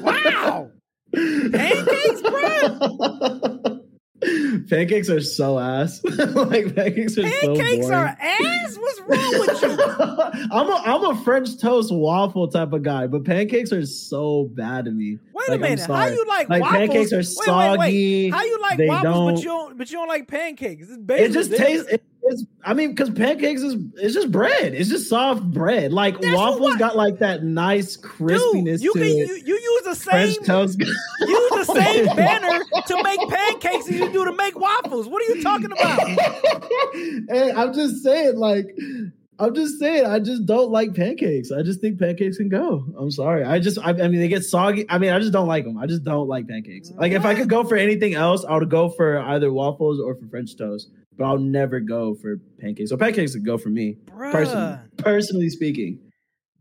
Wow. Pancakes, bro. pancakes are so ass. like pancakes are so Pancakes boring. are ass. I'm a I'm a French toast waffle type of guy, but pancakes are so bad to me. Wait Like, a minute. How you like, Like, waffles? pancakes are Wait, wait, wait. soggy. How you like They waffles, don't- but you don't but you don't like pancakes? It's It just this. tastes. It, it's. I mean, because pancakes is it's just bread. It's just soft bread. Like That's waffles what- got like that nice crispiness Dude, you to can it. you, you use the same toast. use the oh same banner to make pancakes as you do to make waffles. What are you talking about? hey, I'm just saying, like, I'm just saying, I just don't like pancakes. I just think pancakes can go. I'm sorry. I just, I, I mean, they get soggy. I mean, I just don't like them. I just don't like pancakes. Like, if I could go for anything else, I would go for either waffles or for French toast. But I'll never go for pancakes. So pancakes would go for me, personally. Bruh. Personally speaking,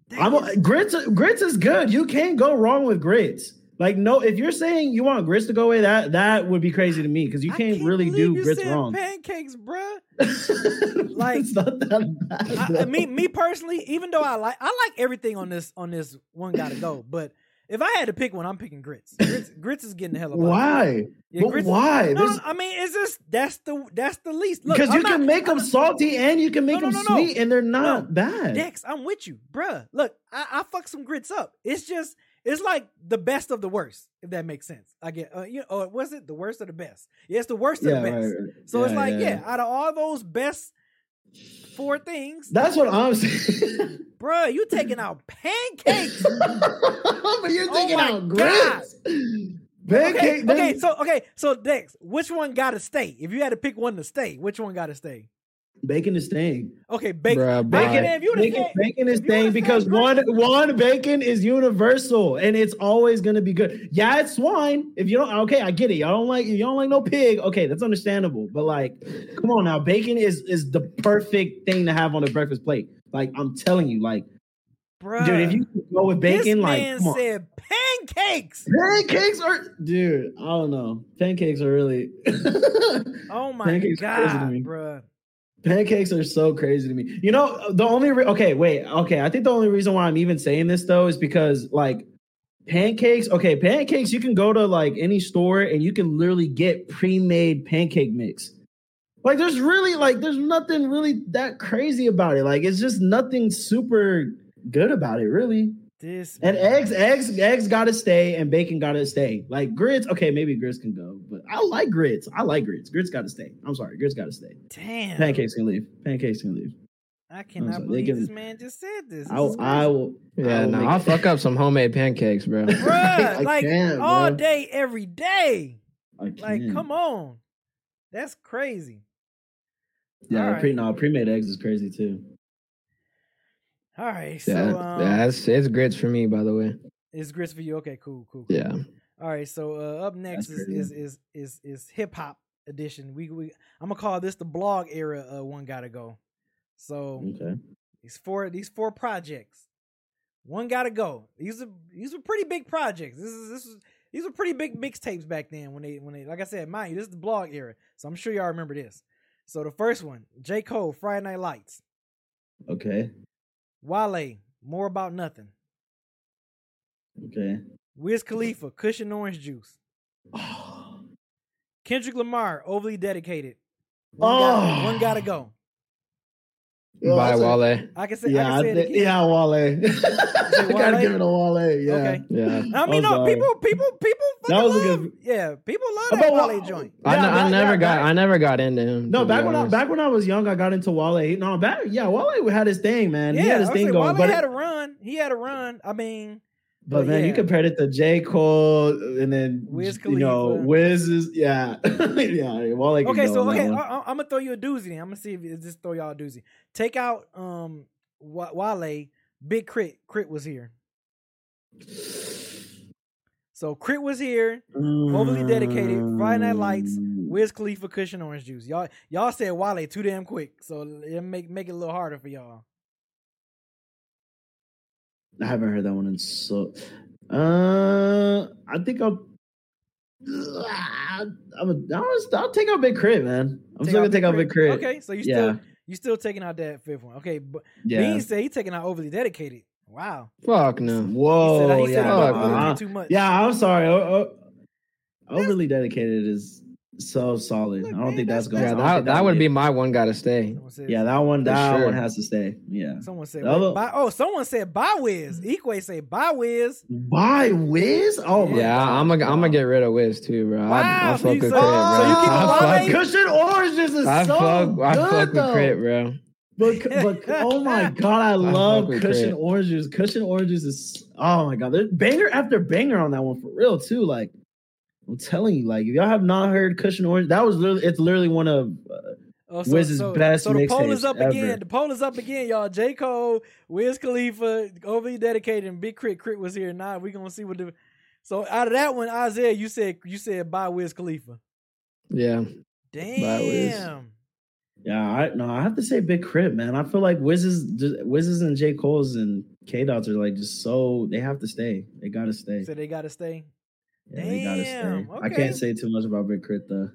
That I'm a, grits. Grits is good. You can't go wrong with grits. Like, no, if you're saying you want grits to go away, that that would be crazy to me because you I can't, really do grits wrong. Pancakes, bruh. like it's not that bad. I, I mean, me personally, even though I like I like everything on this on this one gotta go, but if I had to pick one, I'm picking grits. Grits, grits is getting the hell out why? Yeah, But why? No, This- I mean, it's just that's the that's the least. Because I'm you not- can make them I'm not- salty and you can make No, no, them sweet, and they're not No. bad. Dex, I'm with you, bruh. Look, I, I fuck some grits up. It's just it's like the best of the worst, if that makes sense. I get uh, you know, or was it the worst of the best? Yeah, it's the worst of the best. right. So it's like, yeah, yeah, out of all those best four things, That's what I'm saying. bruh, you taking out pancakes. but you're Oh taking my out God. grits. Okay, okay, so okay, so Dex, which one gotta stay? If you had to pick one to stay, which one gotta stay? Bacon is staying. Okay, bacon. Bruh, bacon. If you Bacon, said- bacon is if staying because grits- one one bacon is universal and it's always gonna be good. Yeah, it's swine. If you don't, okay, I get it. Y'all don't like you don't like no pig. Okay, that's understandable. But like, come on now, bacon is is the perfect thing to have on a breakfast plate. Like I'm telling you, like, bruh, dude, if you go with bacon, this like, man come on. said pancakes. pancakes are, dude. I don't know. Pancakes are really. Oh my Pancakes are god, me. Pancakes are so crazy to me. You know, the only re- okay, wait, okay. I think the only reason why I'm even saying this though is because like pancakes. Okay, pancakes. You can go to like any store and you can literally get pre-made pancake mix. Like, there's really like there's nothing really that crazy about it. Like, it's just nothing super good about it, really. This And man. eggs, eggs, eggs gotta stay, and bacon gotta stay. Like grits, okay, maybe grits can go, but I like grits. I like grits. Grits gotta stay. I'm sorry, grits gotta stay. Damn, Pancakes can leave. Pancakes can leave. I cannot sorry, believe can- this man just said this. This I, is I will. I Yeah, will no, I'll fuck up some homemade pancakes, bro. bruh. Like can't, all bro. day, every day. Like, come on, that's crazy. Yeah, All right. pre no pre-made eggs is crazy too. All right, so Yeah, um, yeah, it's, it's grits for me, by the way. it's grits for you. Okay, cool, cool. cool. Yeah. All right, so uh, up next is, is is is is hip hop edition. We we I'm gonna call this the blog era. Uh, one gotta go. So Okay. these four these four projects, one gotta go. These are these are pretty big projects. This is this is these were pretty big mixtapes back then when they when they like I said, mind you, this is the blog era. So I'm sure y'all remember this. So the first one, J Cole, Friday Night Lights, Okay. Wale, More About Nothing, Okay. Wiz Khalifa, Kush & Orange Juice, Oh. Kendrick Lamar, Overly Dedicated. One, gotta, Oh. one gotta go. By Wale. I can say, Yeah, I I can say it thi- again. yeah, Wale. I gotta give it a Wale. Yeah. Okay. Yeah. I mean, no, people, people, people. That fucking was a good- Yeah, people love How that about Wale Wa- joint. I, Yeah, n- I back- never yeah, got back- I never got into him. No, back when I back when I was young, I got into Wale. No, back yeah, Wale had his thing, man. Yeah, he had his I thing say, going. Wale but had a run. He had a run. I mean, but but man, you compared it to J. Cole and then Wiz you know. Wiz is yeah. yeah, Wale can okay, so okay. I, am gonna throw you a doozy. I'm gonna see if it just throw y'all a doozy. Take out um Wa- Wale. Big Crit. K.R.I.T. was here. So K.R.I.T. was here. Overly Dedicated, Friday Night Lights, Wiz Khalifa Kush & Orange Juice. Y'all y'all said Wale too damn quick, so it make make it a little harder for y'all. I haven't heard that one in so. Uh, I think I'll. I'm a, I'll, I'll take out Big K.R.I.T., man. I'm Take still gonna out take out Big Crit. Okay, so you Yeah. still you still taking out that fifth one. Okay, but Yeah. Bean said he taking out overly dedicated. Wow. Fuck no. Whoa. he said, he said yeah. about fuck, overly uh, too much. yeah. I'm sorry. O- o- overly dedicated is so solid. Look, I don't man, think that's that's- going. Yeah, that, that would hit. be my one gotta stay. Someone Yeah, that one. For That sure. one has to stay. Yeah. Someone said other- wait, buy, oh, someone said buy Wiz. Equay say buy Wiz. Why Wiz? Oh my Yeah, God. I'm gonna I'm gonna get rid of Wiz too, bro. I, Wow, I so fuck you- with so- K.R.I.T., bro. so you keep I fuck, Cushion oranges is I so fuck, I good fuck though. with K.R.I.T., bro. But, but oh my god, I love fuck with cushion Crit. oranges. Cushion oranges is oh my god, there's banger after banger on that one for real too. Like I'm telling you, like if y'all have not heard Kush & Orange, that was literally it's literally one of uh, Oh, Wiz's best So the poll is up again. The poll is up again, y'all. J. Cole, Wiz Khalifa, overly dedicated, and Big Crit. K.R.I.T. was here. Now we gonna see what the. So out of that one, Isaiah, you said you said buy Wiz Khalifa. Yeah. Wiz. Damn. yeah. I no, I have to say Big K.R.I.T., man. I feel like Wiz's Wiz's and J Cole's and K Dots are like just so they have to stay. They gotta stay. So they gotta stay. Yeah, they gotta stay. Damn, I can't say too much about Big K.R.I.T. though.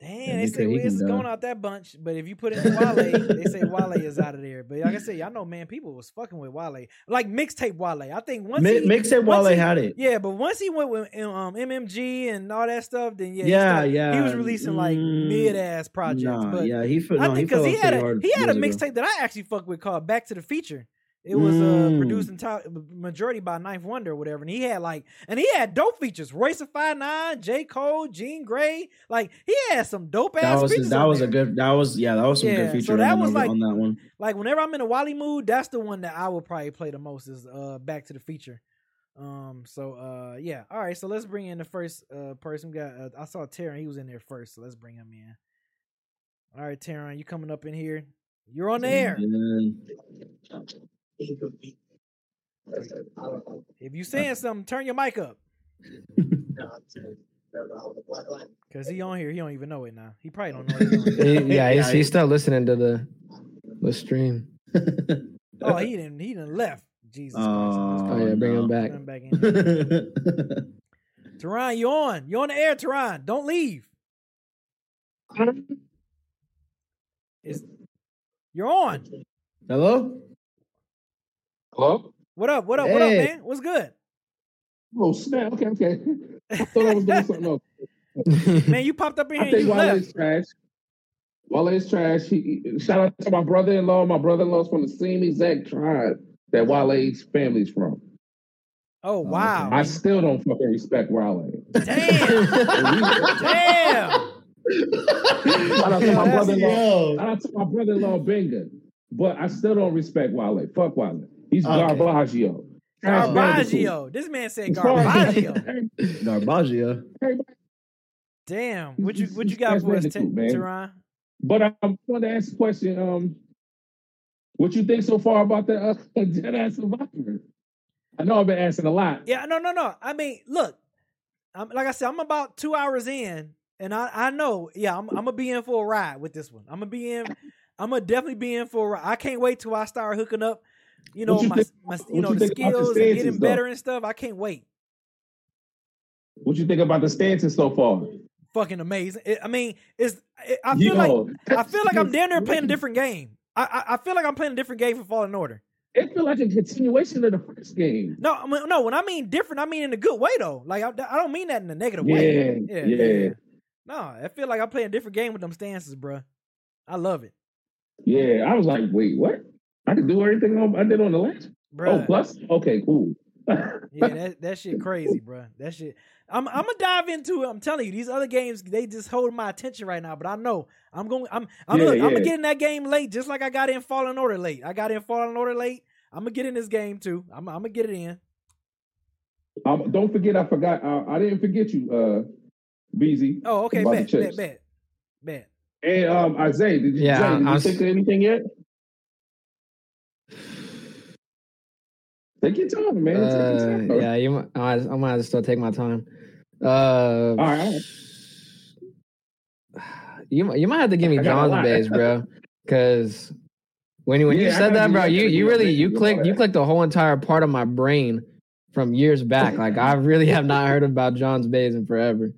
Damn, Yeah, they say could- Wiz is going out that bunch, but if you put in Wale, they say Wale is out of there. But like I said, y'all know, man, people was fucking with Wale, like mixtape Wale. I think once Mi- he, Mixtape once Wale he- had it. Yeah, but once he went with um, MMG and all that stuff, then yeah, he Yeah, started- yeah. he was releasing like Mm, mid ass projects. Nah, but yeah, he fell. I think he because he, off had a he had a mixtape that I actually fuck with called Back to the Feature. It was uh, Mm. produced enti- majority by 9th Wonder or whatever, and he had like, and he had dope features. Royce da 5'9", J Cole, Jean Grae, like he had some dope ass That was features. that was a good. That was yeah. That was some Yeah, good so feature that was like- on that one. Like whenever I'm in a Wally mood, that's the one that I would probably play the most is uh Back to the Feature. Um. So uh yeah. All right. So let's bring in the first uh person. We got uh, I saw Taron. He was in there first. So let's bring him in. All right, Taron, you coming up in here? You're on the air. Yeah. If you saying something, turn your mic up. Cause he on here, he don't even know it now. He probably don't know. He's on. He- yeah, he's, he's still listening to the the stream. oh, he didn't. He didn't left. Jesus Oh, Oh yeah, bring no. him back. Christ. Bring him back in. Teron, you on? You on the air, Teron? Don't leave. Is you're on? Hello. Hello? What up? What up? What up, man? What's good? Oh, snap. Okay, okay. I thought I was doing something else. Man, you popped up in I here. and think You Wale left. is trash. Wale is trash. He, he- shout out to my brother-in-law. My brother-in-law's from the same exact tribe that Wale's family's from. Oh, oh wow! I still don't fucking respect Wale. Damn! Damn! Shout out to my brother-in-law. Yo. Shout out to my brother-in-law Benga. But I still don't respect Wale. Fuck Wale. He's Okay. Garbaggio. Garbaggio. This man said As far as- Garbaggio. Garbaggio. Damn. What you He's- what you he's got Trash for us, T- Teron? But I'm going to ask a question. Um, what you think so far about the uh, Dead Ass Survivor? I know I've been asking a lot. Yeah, no, no, no. I mean, look, I'm like I said, I'm about two hours in, and I I know, yeah, I'm I'm gonna be in for a ride with this one. I'm gonna be in. I'm gonna definitely be in for a ride. I can't wait till I start hooking up. You know you my, my you know you the about the skills and getting though? better and stuff. I can't wait. What you think about the stances so far? Fucking amazing. It- I mean, it's. It, I feel like I feel like I'm down there playing a different game. I, I I feel like I'm playing a different game for Fallen Order. It feel like a continuation of the first game. No, I mean, no. When I mean different, I mean in a good way though. Like I, I don't mean that in a negative way. Yeah, yeah, No, I feel like I'm playing a different game with them stances, bruh. I love it, yeah. I was like, wait, what? I could do everything on- I did on the last. bruh. Oh, plus, okay, cool. yeah, that that shit crazy, bro. That shit. I'm I'm gonna dive into it. I'm telling you, these other games they just hold my attention right now. But I know I'm going. I'm I'm, Yeah, look, I'm gonna get in that game late, just like I got in Fallen Order late. I got in Fallen Order late. I'm gonna get in this game too. I'm I'm gonna get it in. um, don't forget, I forgot. Uh, I didn't forget you, uh, Beezy. Oh, okay, About the bet, bet, chips. bet, bet. And um, Isaiah, did you, Yeah, Jay, did you think of anything yet? Take your time, man. Take your Uh, time, yeah, you. might- I might, I might still take my time. Uh, All right. You you might have to give me I John's base, bro. Because when you when you Yeah, I said that, bro, you- you you you really you you clicked you clicked the whole entire part of my brain from years back. Like I really have not heard about John's base in forever.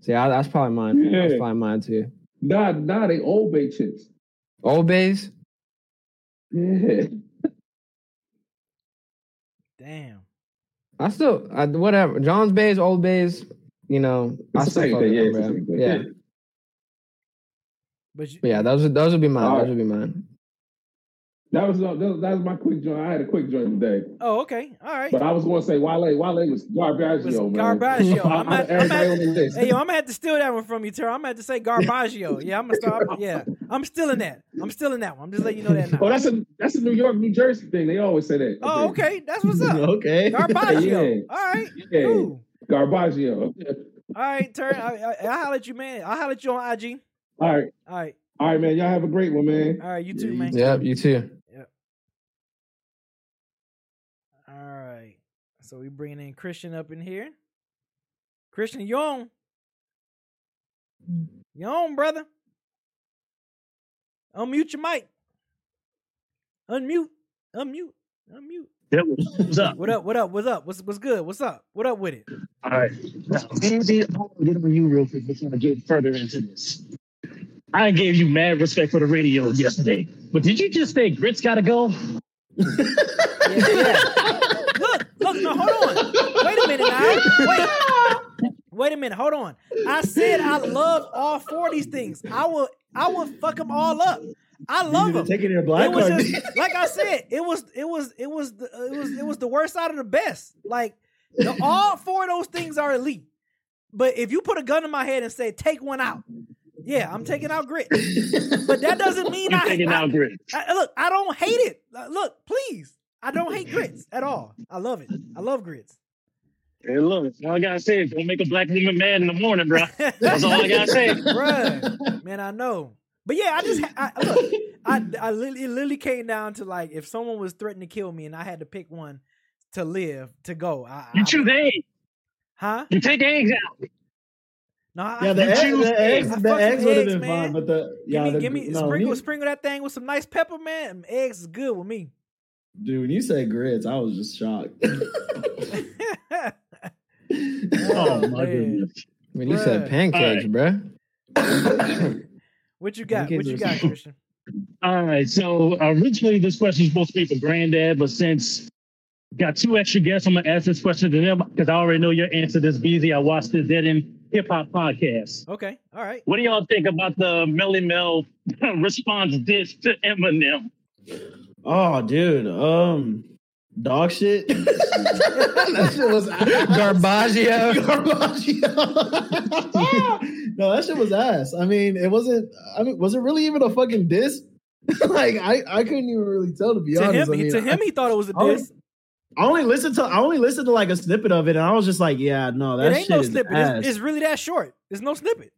See, yeah, that's probably mine. That's Yeah. probably mine too. Nah, nah, they old bay chips. Old base. Yeah. Damn. I still I, whatever. John's base, old Bays, You know, I It's the still same fuck thing. Yeah, them, it's the bro. same thing. Yeah. But you, But yeah, those would those would be mine. All Those would be mine. That was, uh, that was that was my quick joint. I had a quick joint today, Oh, okay. All right. but I was going to say Wale. Wale was Garbaggio, Was man. Garbaggio. I'm at- I'm Everybody at- on the list. Hey yo, I'm gonna have to steal that one from you, Tara. I'm gonna have to say Garbaggio. Yeah, I'm gonna start. Yeah, I'm still in that. I'm still in that one. I'm just letting you know that now. Oh, that's a that's a New York, New Jersey thing. They always say that. Oh, okay. That's what's up. okay. Garbaggio. Yeah. All right. Yeah, Cool. Garbaggio. All right, Turn. I, I, I holler at you, man. I'll holler at you on IG. All right, All right. all right, man. Y'all have a great one, man. All right. You too, man. Yep, you too. So we bringing in Christian up in here. Christian, you on? You on, brother? Unmute your mic. Unmute. Unmute. Unmute. What's up? What up? What up? What's up? What's what's good? What's up? What up with it? All right. Now, Andy, I want to get on you real quick before I get further into this. I gave you mad respect for the radio yesterday, but did you just say grits gotta go? Yeah, yeah. look, no, hold on. Wait a minute now. Wait. Wait a minute, hold on. I said I love all four of these things. I will I will fuck them all up. I love them. Taking your black it was just, like I said, it was it was it was the, it was it was the worst out of the best. Like the, all four of those things are elite. But if you put a gun in my head and say take one out, yeah, I'm taking out grit. But that doesn't mean You I, taking I- out grit. I- look. I don't hate it. Look, please, I don't hate grits at all. I love it. I love grits. Hey, look, all I gotta say is don't make a black woman mad in the morning, bro. That's all I gotta say. Bruh, man, I know. But yeah, I just I, look. I I literally, it literally came down to like if someone was threatening to kill me and I had to pick one to live to go. I, You I, choose eggs. huh? You take eggs out. No, I, Yeah, the, You egg, the eggs, I the fuck eggs would have been man. fine, but the give yeah, me, the, give me no, sprinkle you- sprinkle that thing with some nice pepper, man. Eggs is good with me. Dude. When you said grits, I was just shocked. Oh, my man. goodness. When you said Bruh. pancakes, bruh. What you got? Pancakes What you got, Christian? All right. So originally this question was supposed to be for Granddad, but since got two extra guests, I'm gonna ask this question to them because I already know your answer. This busy. I watched the Dead End Hip Hop podcast. Okay, all right. What do y'all think about the Melle Mel response diss to Eminem? Oh, dude, um, dog shit. that shit was Garbaggio. Garbaggio. no, that shit was ass. I mean, it wasn't. I mean, was it really even a fucking diss? like, I, I couldn't even really tell to be To honest. him, I mean, to him, he thought it was a only- diss. I only listened to I only listened to like a snippet of it, and I was just like, yeah, no, that It ain't shit no snippet. ass. It's, it's really that short. It's no snippet.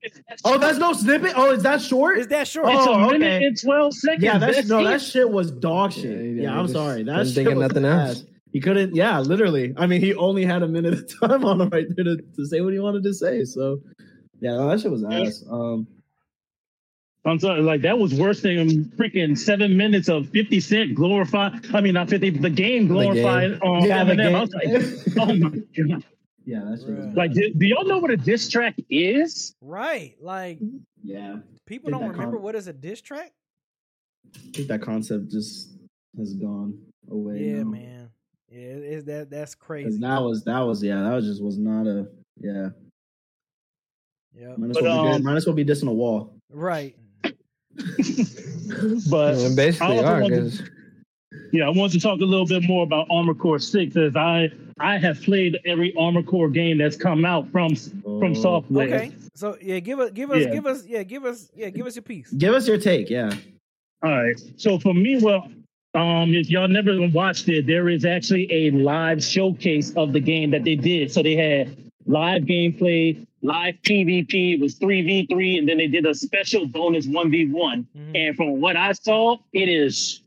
oh, that's no snippet. Oh, is that short? It's that short. It's Oh, a minute okay. and twelve seconds. Yeah, that's, no, it. that shit was dog shit. Yeah, Yeah, he I'm just sorry. That couldn't shit think of was nothing ass. else. He couldn't. Yeah, literally. I mean, he only had a minute of time on him right there to, to say what he wanted to say. So, yeah, no, that shit was ass. Um, I'm sorry, like that was worse than freaking seven minutes of 50 Cent glorify. I mean, not 50, the game glorified on yeah, the Eminem. I was like, oh my god! yeah, that's shit was Bruh. Like, do, do y'all know what a diss track is? Right. Like yeah. people don't remember con- what is a diss track. I think that concept just has gone away. Yeah, now. man. Yeah, it, it's that that's 'Cause crazy. that was that was yeah, that was just was not a yeah. Yeah. Might as, well be, um, might as well be dissing a wall. Right. but Well, basically I are wanted- because yeah, I want to talk a little bit more about Armor Core Six, as I I have played every Armor Core game that's come out from from Oh. software. Okay. So yeah, give us give us Yeah. give us yeah, give us yeah, give us your piece. Give us your take, yeah. All right. So for me, well, um, if y'all never watched it, there is actually a live showcase of the game that they did. So they had live gameplay, live PvP. It was three v three, and then they did a special bonus one v one. Mhm. And from what I saw, it is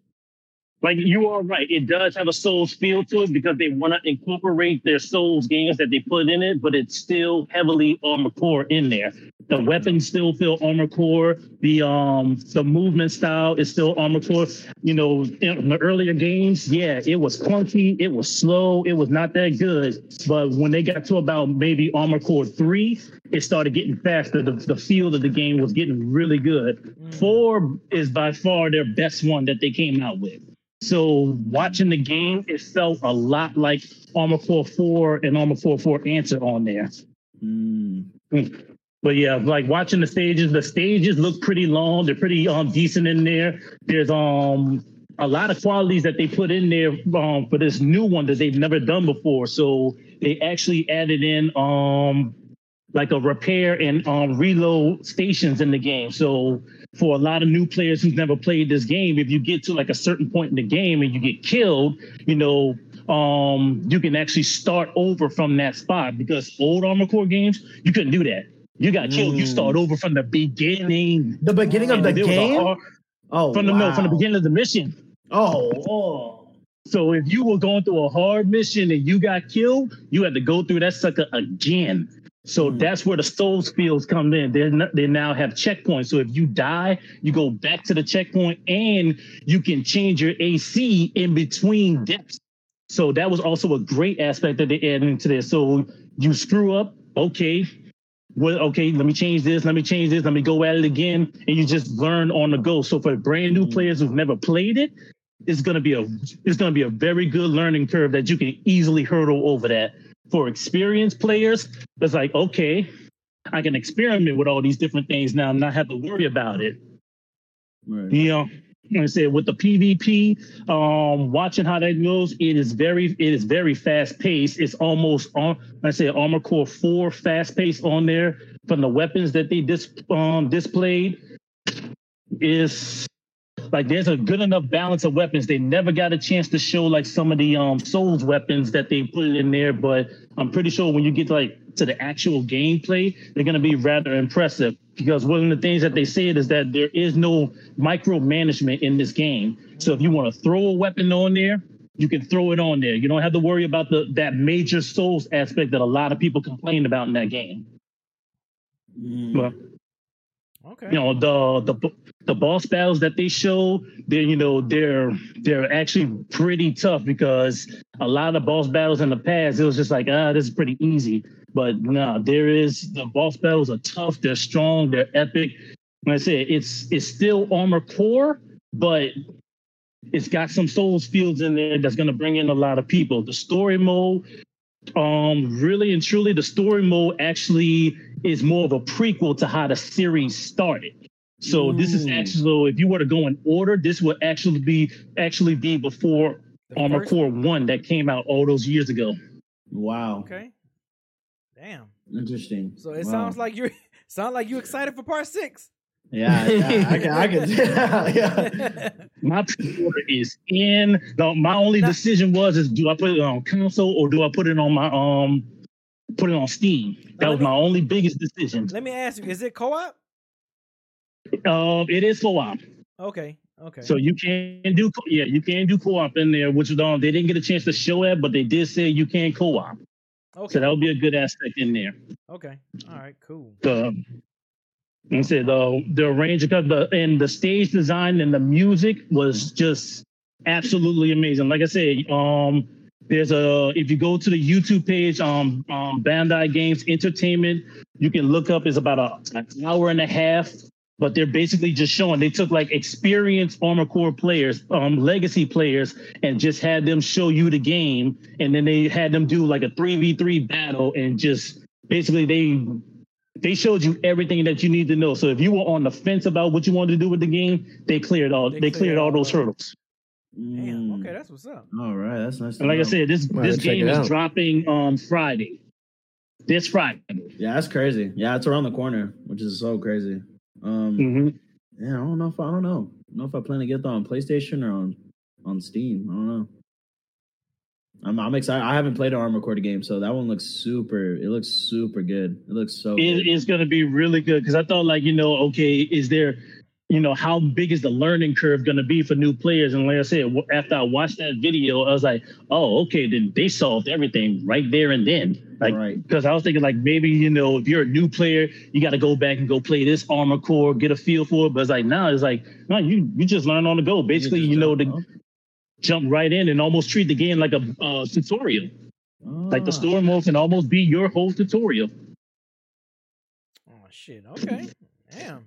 like you are right. It does have a Souls feel to it because they want to incorporate their Souls games that they put in it, but it's still heavily Armor Core in there. The weapons still feel Armor Core. The um the movement style is still Armor Core. You know, in the earlier games, yeah, it was clunky, it was slow, it was not that good. But when they got to about maybe Armor Core three, it started getting faster. The, the feel of the game was getting really good. Four is by far their best one that they came out with. So watching the game, it felt a lot like Armor Core 4 and Armor Core 4 Answer on there. Mm. But yeah, like watching the stages, the stages look pretty long. They're pretty um decent in there. There's um a lot of qualities that they put in there um for this new one that they've never done before. So they actually added in um like a repair and um reload stations in the game. So for a lot of new players who've never played this game, if you get to like a certain point in the game and you get killed, you know, um, you can actually start over from that spot because old Armor Core games, you couldn't do that. You got killed, you Mm. start over from the beginning. The beginning of the there game. hard- Oh, from the no, from the beginning of the mission. Oh, oh. So if you were going through a hard mission and you got killed, you had to go through that sucker again. So Hmm. that's where the souls fields come in. They they now have checkpoints. So if you die, you go back to the checkpoint, and you can change your AC in between deaths. So that was also a great aspect that they added into this. So you screw up, okay. Well, okay, let me change this, let me change this, let me go at it again, and you just learn on the go. So for brand new players who've never played it, it's gonna be a it's gonna be a very good learning curve that you can easily hurdle over that. For experienced players, it's like okay, I can experiment with all these different things now and not have to worry about it. Right. You know, like I said with the PvP, um, watching how that goes, it is very it is very fast paced. It's almost on I say Armor Core Four fast paced on there from the weapons that they dis um displayed is like there's a good enough balance of weapons. They never got a chance to show like some of the um Souls weapons that they put in there, but I'm pretty sure when you get like to the actual gameplay, they're gonna be rather impressive. Because one of the things that they said is that there is no micromanagement in this game. So if you want to throw a weapon on there, you can throw it on there. You don't have to worry about the that major Souls aspect that a lot of people complain about in that game. Mm. But Okay. you know the the the boss battles that they show they're you know they're they're actually pretty tough because a lot of boss battles in the past it was just like ah this is pretty easy. But no there is the boss battles are tough they're strong they're epic. Like i said it's it's still armor core but it's got some souls fields in there that's going to bring in a lot of people. The story mode um really and truly the story mode actually is more of a prequel to how the series started so this is actually so if you were to go in order this would actually be actually be before The armor first- core 1 that came out all those years ago Wow. Okay. Damn. Interesting. So it Wow. sounds like you're sound like you excited for part six. Yeah, yeah. I can. I can yeah. my pre-order is in the, my only Now- decision was is do i put it on console or do i put it on my um put it on steam that Now, was me- my only biggest decision Let me ask you: Is it co-op? um it is co-op Okay. Okay. So you can do co- yeah, you can do co-op in there, which is um they didn't get a chance to show that, but they did say you can co-op. okay. So that would be a good aspect in there. okay. All right. Cool. The like I said the the arranger because the and the stage design and the music was just absolutely amazing. Like I said, um there's a if you go to the YouTube page, um, um Bandai Games Entertainment, you can look up it's about a, an hour and a half but they're basically just showing they took like experienced armor core players um legacy players and just had them show you the game and then they had them do like a 3v3 battle and just basically they they showed you everything that you need to know so if you were on the fence about what you wanted to do with the game they cleared all They they, cleared cleared all all those hurdles Damn. Mm. Okay, that's what's up. All right, that's nice. to and like i said this this have to check game is out. dropping on friday this friday yeah, that's crazy. Yeah, it's around the corner, which is so crazy. Um, hmm yeah, I don't know if I don't know. I don't know if I plan to get that on PlayStation or on on Steam. I don't know. I'm I'm excited. I haven't played an Armor Core game, so that one looks super. It looks super good. It looks so. it going to be really good because I thought like you know okay is there you know, how big is the learning curve going to be for new players? And like I said, after I watched that video, I was like, oh, okay, then they solved everything right there and then. Like, Right. because I was thinking, like, maybe, you know, if you're a new player, you got to go back and go play this armor core, get a feel for it. But it's like, now it's like, no, you, you just learn on the go. Basically, you, know, to jump right in and almost treat the game like a uh, tutorial. Like the Ah. story mode can almost be your whole tutorial. Oh shit. Okay. Damn.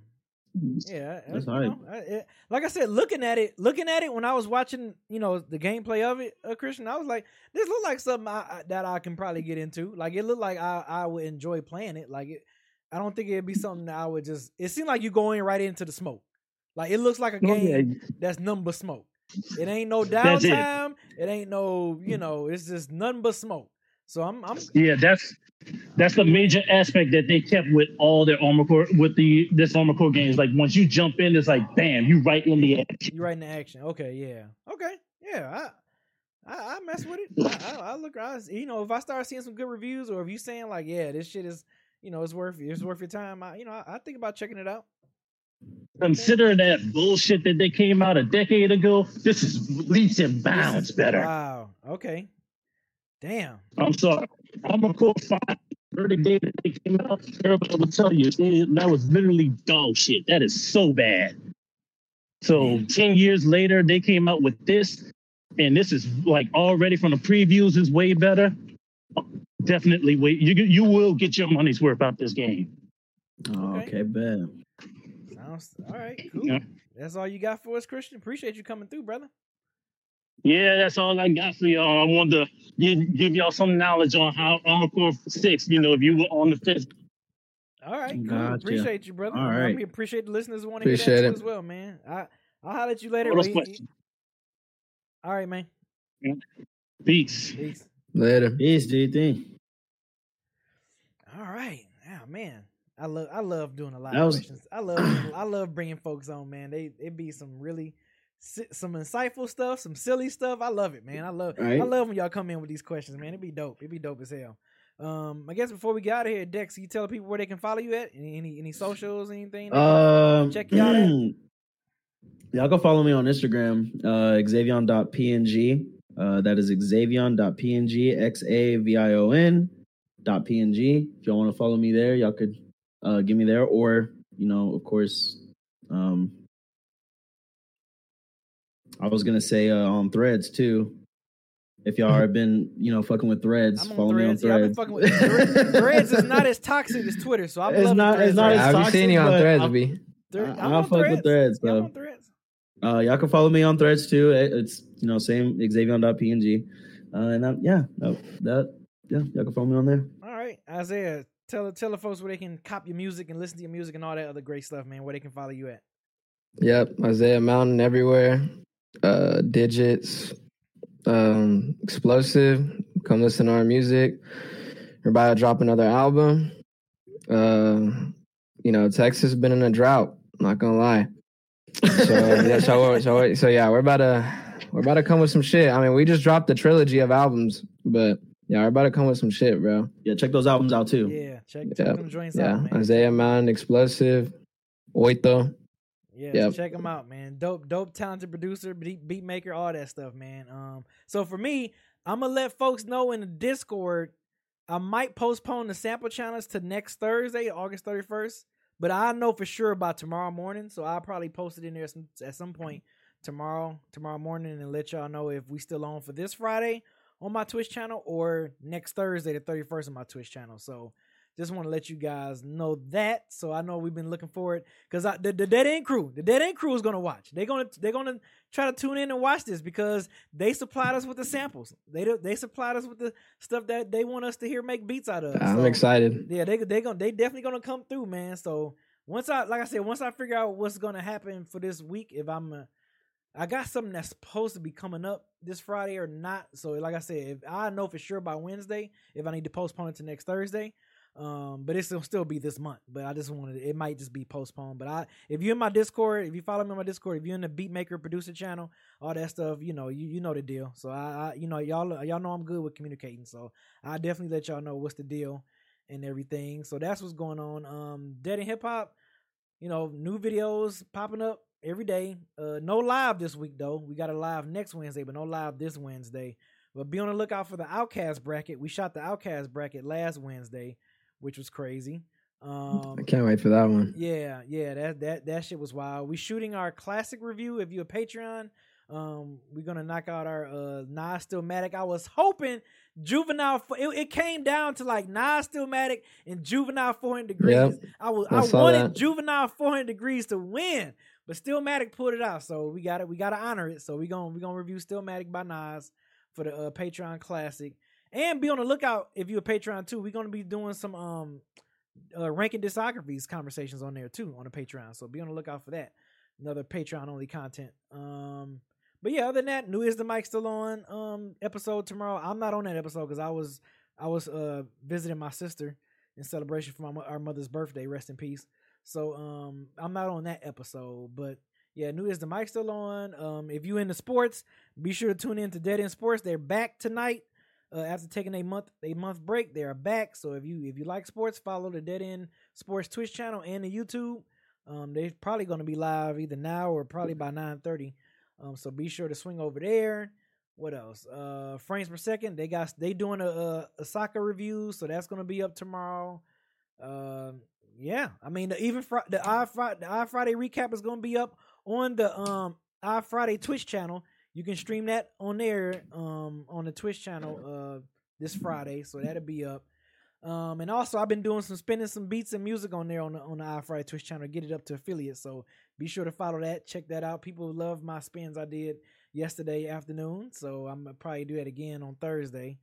Yeah, That's you hype. know, I- it- like I said, looking at it, looking at it when I was watching, you know, the gameplay of it, uh, Christian, I was like, this look like something I, I, that I can probably get into. Like it looked like I, I would enjoy playing it. Like it, I don't think it'd be something that I would just. It seemed like you going right into the smoke. Like it looks like a Oh, yeah. game that's number smoke. It ain't no That's it. downtime. It. ain't no, you know, it's just nothing but smoke. So I'm, I'm, Yeah, that's that's the major aspect that they kept with all their armor core with the this armor core games. Like once you jump in, it's like bam, you right in the action. You right in the action. Okay, yeah. Okay, yeah. I I, I mess with it. I, I, I look. I, you know, if I start seeing some good reviews, or if you saying like, yeah, this shit is, you know, it's worth it's worth your time. I, you know, I, I think about checking it out. Consider that bullshit that they came out a decade ago. This is leaps and bounds better. Wow. Okay. Damn. I'm sorry. Armor Core 5, 30 day that they came out, everybody will tell you that was literally dog shit. That is so bad. So 10 years later, they came out with this, and this is like already from the previews is way better. Definitely wait. You you will get your money's worth out of this game. Okay. okay, bet. Sounds all right. Cool. Yeah. That's all you got for us, Christian. Appreciate you coming through, brother. Yeah, that's all I got for y'all. I wanted to give, give y'all some knowledge on how Armor Core 6, you know, if you were on the fifth. All right. Cool. Gotcha. Appreciate you, brother. All right, we appreciate the listeners who want to hear that Appreciate too it. as well, man. I I'll holler at you later. What else Wait, question? All right, man. Peace. Peace. Later. Peace, do you think? All right. Oh man, I love I love doing a lot of questions. I love I love bringing folks on, man. They it be some really some insightful stuff, some silly stuff. I love it, man. I love I love when y'all come in with these questions, man. It'd be dope. It'd be dope as hell. Um, I guess before we get out of here, Dex, you tell people where they can follow you at? Any any, any socials, anything? Um, check you out? Y'all go follow me on Instagram, uh, xavion.png. Uh, that is xavion.png, X A V I O N dot png. If y'all want to follow me there, y'all could uh, give me there, or you know, of course, um, I was gonna say uh, on Threads too. If y'all have been, you know, fucking with Threads, I'm on follow me on Threads. Yeah, Threads. with Threads. Threads is not as toxic as Twitter, so I'm It's not- Threads it's not right as now. I've toxic, seen you on Threads, I'm- B. Thre- I- I'm I'll on fuck with Threads. Threads, Yeah, I'm though. on Threads. Uh, y'all can follow me on Threads too. It's you know same xavion.png. Uh, and I'm, yeah, no, that yeah, y'all can follow me on there. All right, Isaiah, tell tell the folks where they can cop your music and listen to your music and all that other great stuff, man. Where they can follow you at. Yep, Isaiah Mountain everywhere. Uh, digits, um, explosive. Come listen to our music. We're about to drop another album. Uh, you know, Texas has been in a drought. Not gonna lie. So yeah, so, so so yeah, we're about to we're about to come with some shit. I mean, we just dropped a trilogy of albums, but yeah, we're about to come with some shit, bro. Yeah, check those albums out too. Yeah, check, check Yeah, them joints yeah. out, man. Isaiah Mountain, explosive, Oito. Yeah, Yep. so check them out, man. Dope, dope, talented producer, beat, beat maker, all that stuff, man. Um, so for me, I'm gonna let folks know in the Discord. I might postpone the sample challenge to next Thursday, August 31st, but I know for sure about tomorrow morning. So I'll probably post it in there some, at some point tomorrow, tomorrow morning, and let y'all know if we still on for this Friday on my Twitch channel or next Thursday, the 31st, on my Twitch channel. So just want to let you guys know that. So I know we've been looking forward because the, the Dead End Crew, the Dead End Crew is gonna watch. They're gonna they're gonna try to tune in and watch this because they supplied us with the samples. They they supplied us with the stuff that they want us to hear make beats out of. I'm So, excited. Yeah, they they gonna they definitely gonna come through, man. So once I like I said, once I figure out what's gonna happen for this week, if I'm a, I got something that's supposed to be coming up this Friday or not. So like I said, if I know for sure by Wednesday if I need to postpone it to next Thursday. Um, but it'll still be this month. But I just wanted it might just be postponed. But I if you're in my Discord, if you follow me on my Discord, if you're in the Beatmaker producer channel, all that stuff, you know, you, you know the deal. So I, I you know, y'all y'all know I'm good with communicating. So I definitely let y'all know what's the deal and everything. So that's what's going on. Um Dead End Hip Hop. you know, new videos popping up every day. Uh, no live this week though. We got a live next Wednesday, but no live this Wednesday. But be on the lookout for the OutKast bracket. We shot the OutKast bracket last Wednesday, which was crazy. Um, I can't wait for that one. yeah, yeah, that that that shit was wild. We shooting our classic review. If you're a Patreon, um, we're gonna knock out our uh Nas Stillmatic. I was hoping Juvenile. It, it came down to like Nas Stillmatic and Juvenile 400 degrees. Yep, I was I I, wanted that. Juvenile 400 degrees to win, but Stillmatic pulled it out. So we got it. We got to honor it. So we gonna we gonna review Stillmatic by Nas for the uh, Patreon Classic, and be on the lookout if you're a Patreon too. We're gonna be doing some um uh, ranking discographies conversations on there too on the Patreon. So be on the lookout for that. Another Patreon only content. Um, but yeah, other than that, new is the mic still on um episode tomorrow. I'm not on that episode because I was I was uh visiting my sister in celebration for my our mother's birthday. Rest in peace. So um I'm not on that episode, but yeah, new is the mic still on. Um, if you into sports, be sure to tune in to Dead End Sports. They're back tonight uh, after taking a month a month break. They are back. So if you if you like sports, follow the Dead End Sports Twitch channel and the YouTube. Um, they're probably going to be live either now or probably by nine thirty. Um, so be sure to swing over there. What else? Uh, frames per second. They got they doing a, a, a soccer review, so that's going to be up tomorrow. Um, yeah, I mean the even fr- the I Friday the I Friday recap is going to be up on the um I Friday Twitch channel. You can stream that on there um on the Twitch channel uh this Friday, so that'll be up. Um and also I've been doing some spinning some beats and music on there on the on the I Friday Twitch channel, get it up to affiliates. So be sure to follow that, check that out. People love my spins I did yesterday afternoon, so I'm gonna probably do that again on Thursday.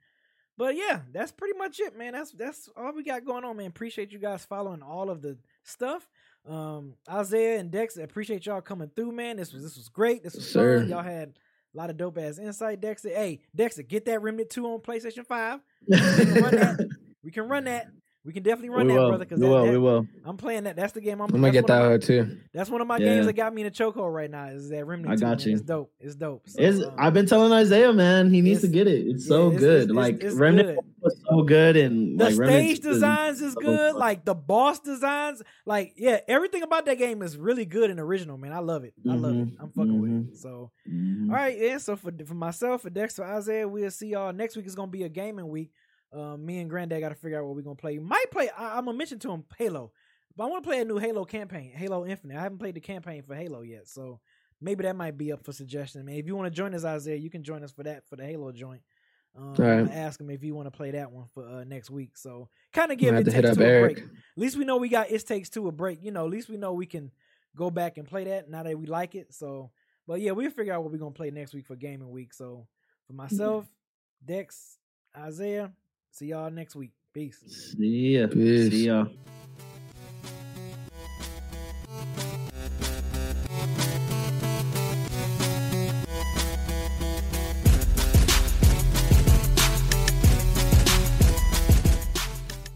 But yeah, that's pretty much it, man. That's that's all we got going on, man. Appreciate you guys following all of the stuff. Um, Isaiah and Dex, appreciate y'all coming through, man. This was this was great. This was Sir. fun. Y'all had a lot of dope ass insight, Dexter. Hey, Dexter, get that Remnant 2 on PlayStation 5. We can run that. We can run that. We can definitely run we that, will. brother. Because we will. we will. I'm playing that. That's the game I'm, I'm gonna get that my- too. That's one of my Yeah. games that got me in a chokehold right now. Is that Remnant I got man. you. It's dope. It's dope. So, It's, um, I've been telling Isaiah, man, he needs to get it. It's yeah, so it's- good. it's- it's- like it's Remnant good. was so good, and the like stage is designs is so good. fun. Like the boss designs, like yeah, everything about that game is really good and original, man. I love it. I love it. Mhm, I'm fucking with mhm. it. So Mhm. all right, yeah. So for for myself, for Dexter, Isaiah, we'll see y'all next week. Is gonna be a gaming week. Um, me and Granddad got to figure out what we're gonna play. Might play. I, I'm gonna mention to him Halo, but I want to play a new Halo campaign, Halo Infinite. I haven't played the campaign for Halo yet, so maybe that might be up for suggestion. Man, if you want to join us, Isaiah, you can join us for that for the Halo joint. Um, I'm ask him if you want to play that one for uh, next week. So kind of give it have to hit takes two a break. At least we know we got it takes two a break. You know, at least we know we can go back and play that now that we like it. So, but yeah, we'll figure out what we're gonna play next week for gaming week. So, for myself, Dex, Isaiah, see y'all next week. Peace. See ya. Peace. See ya.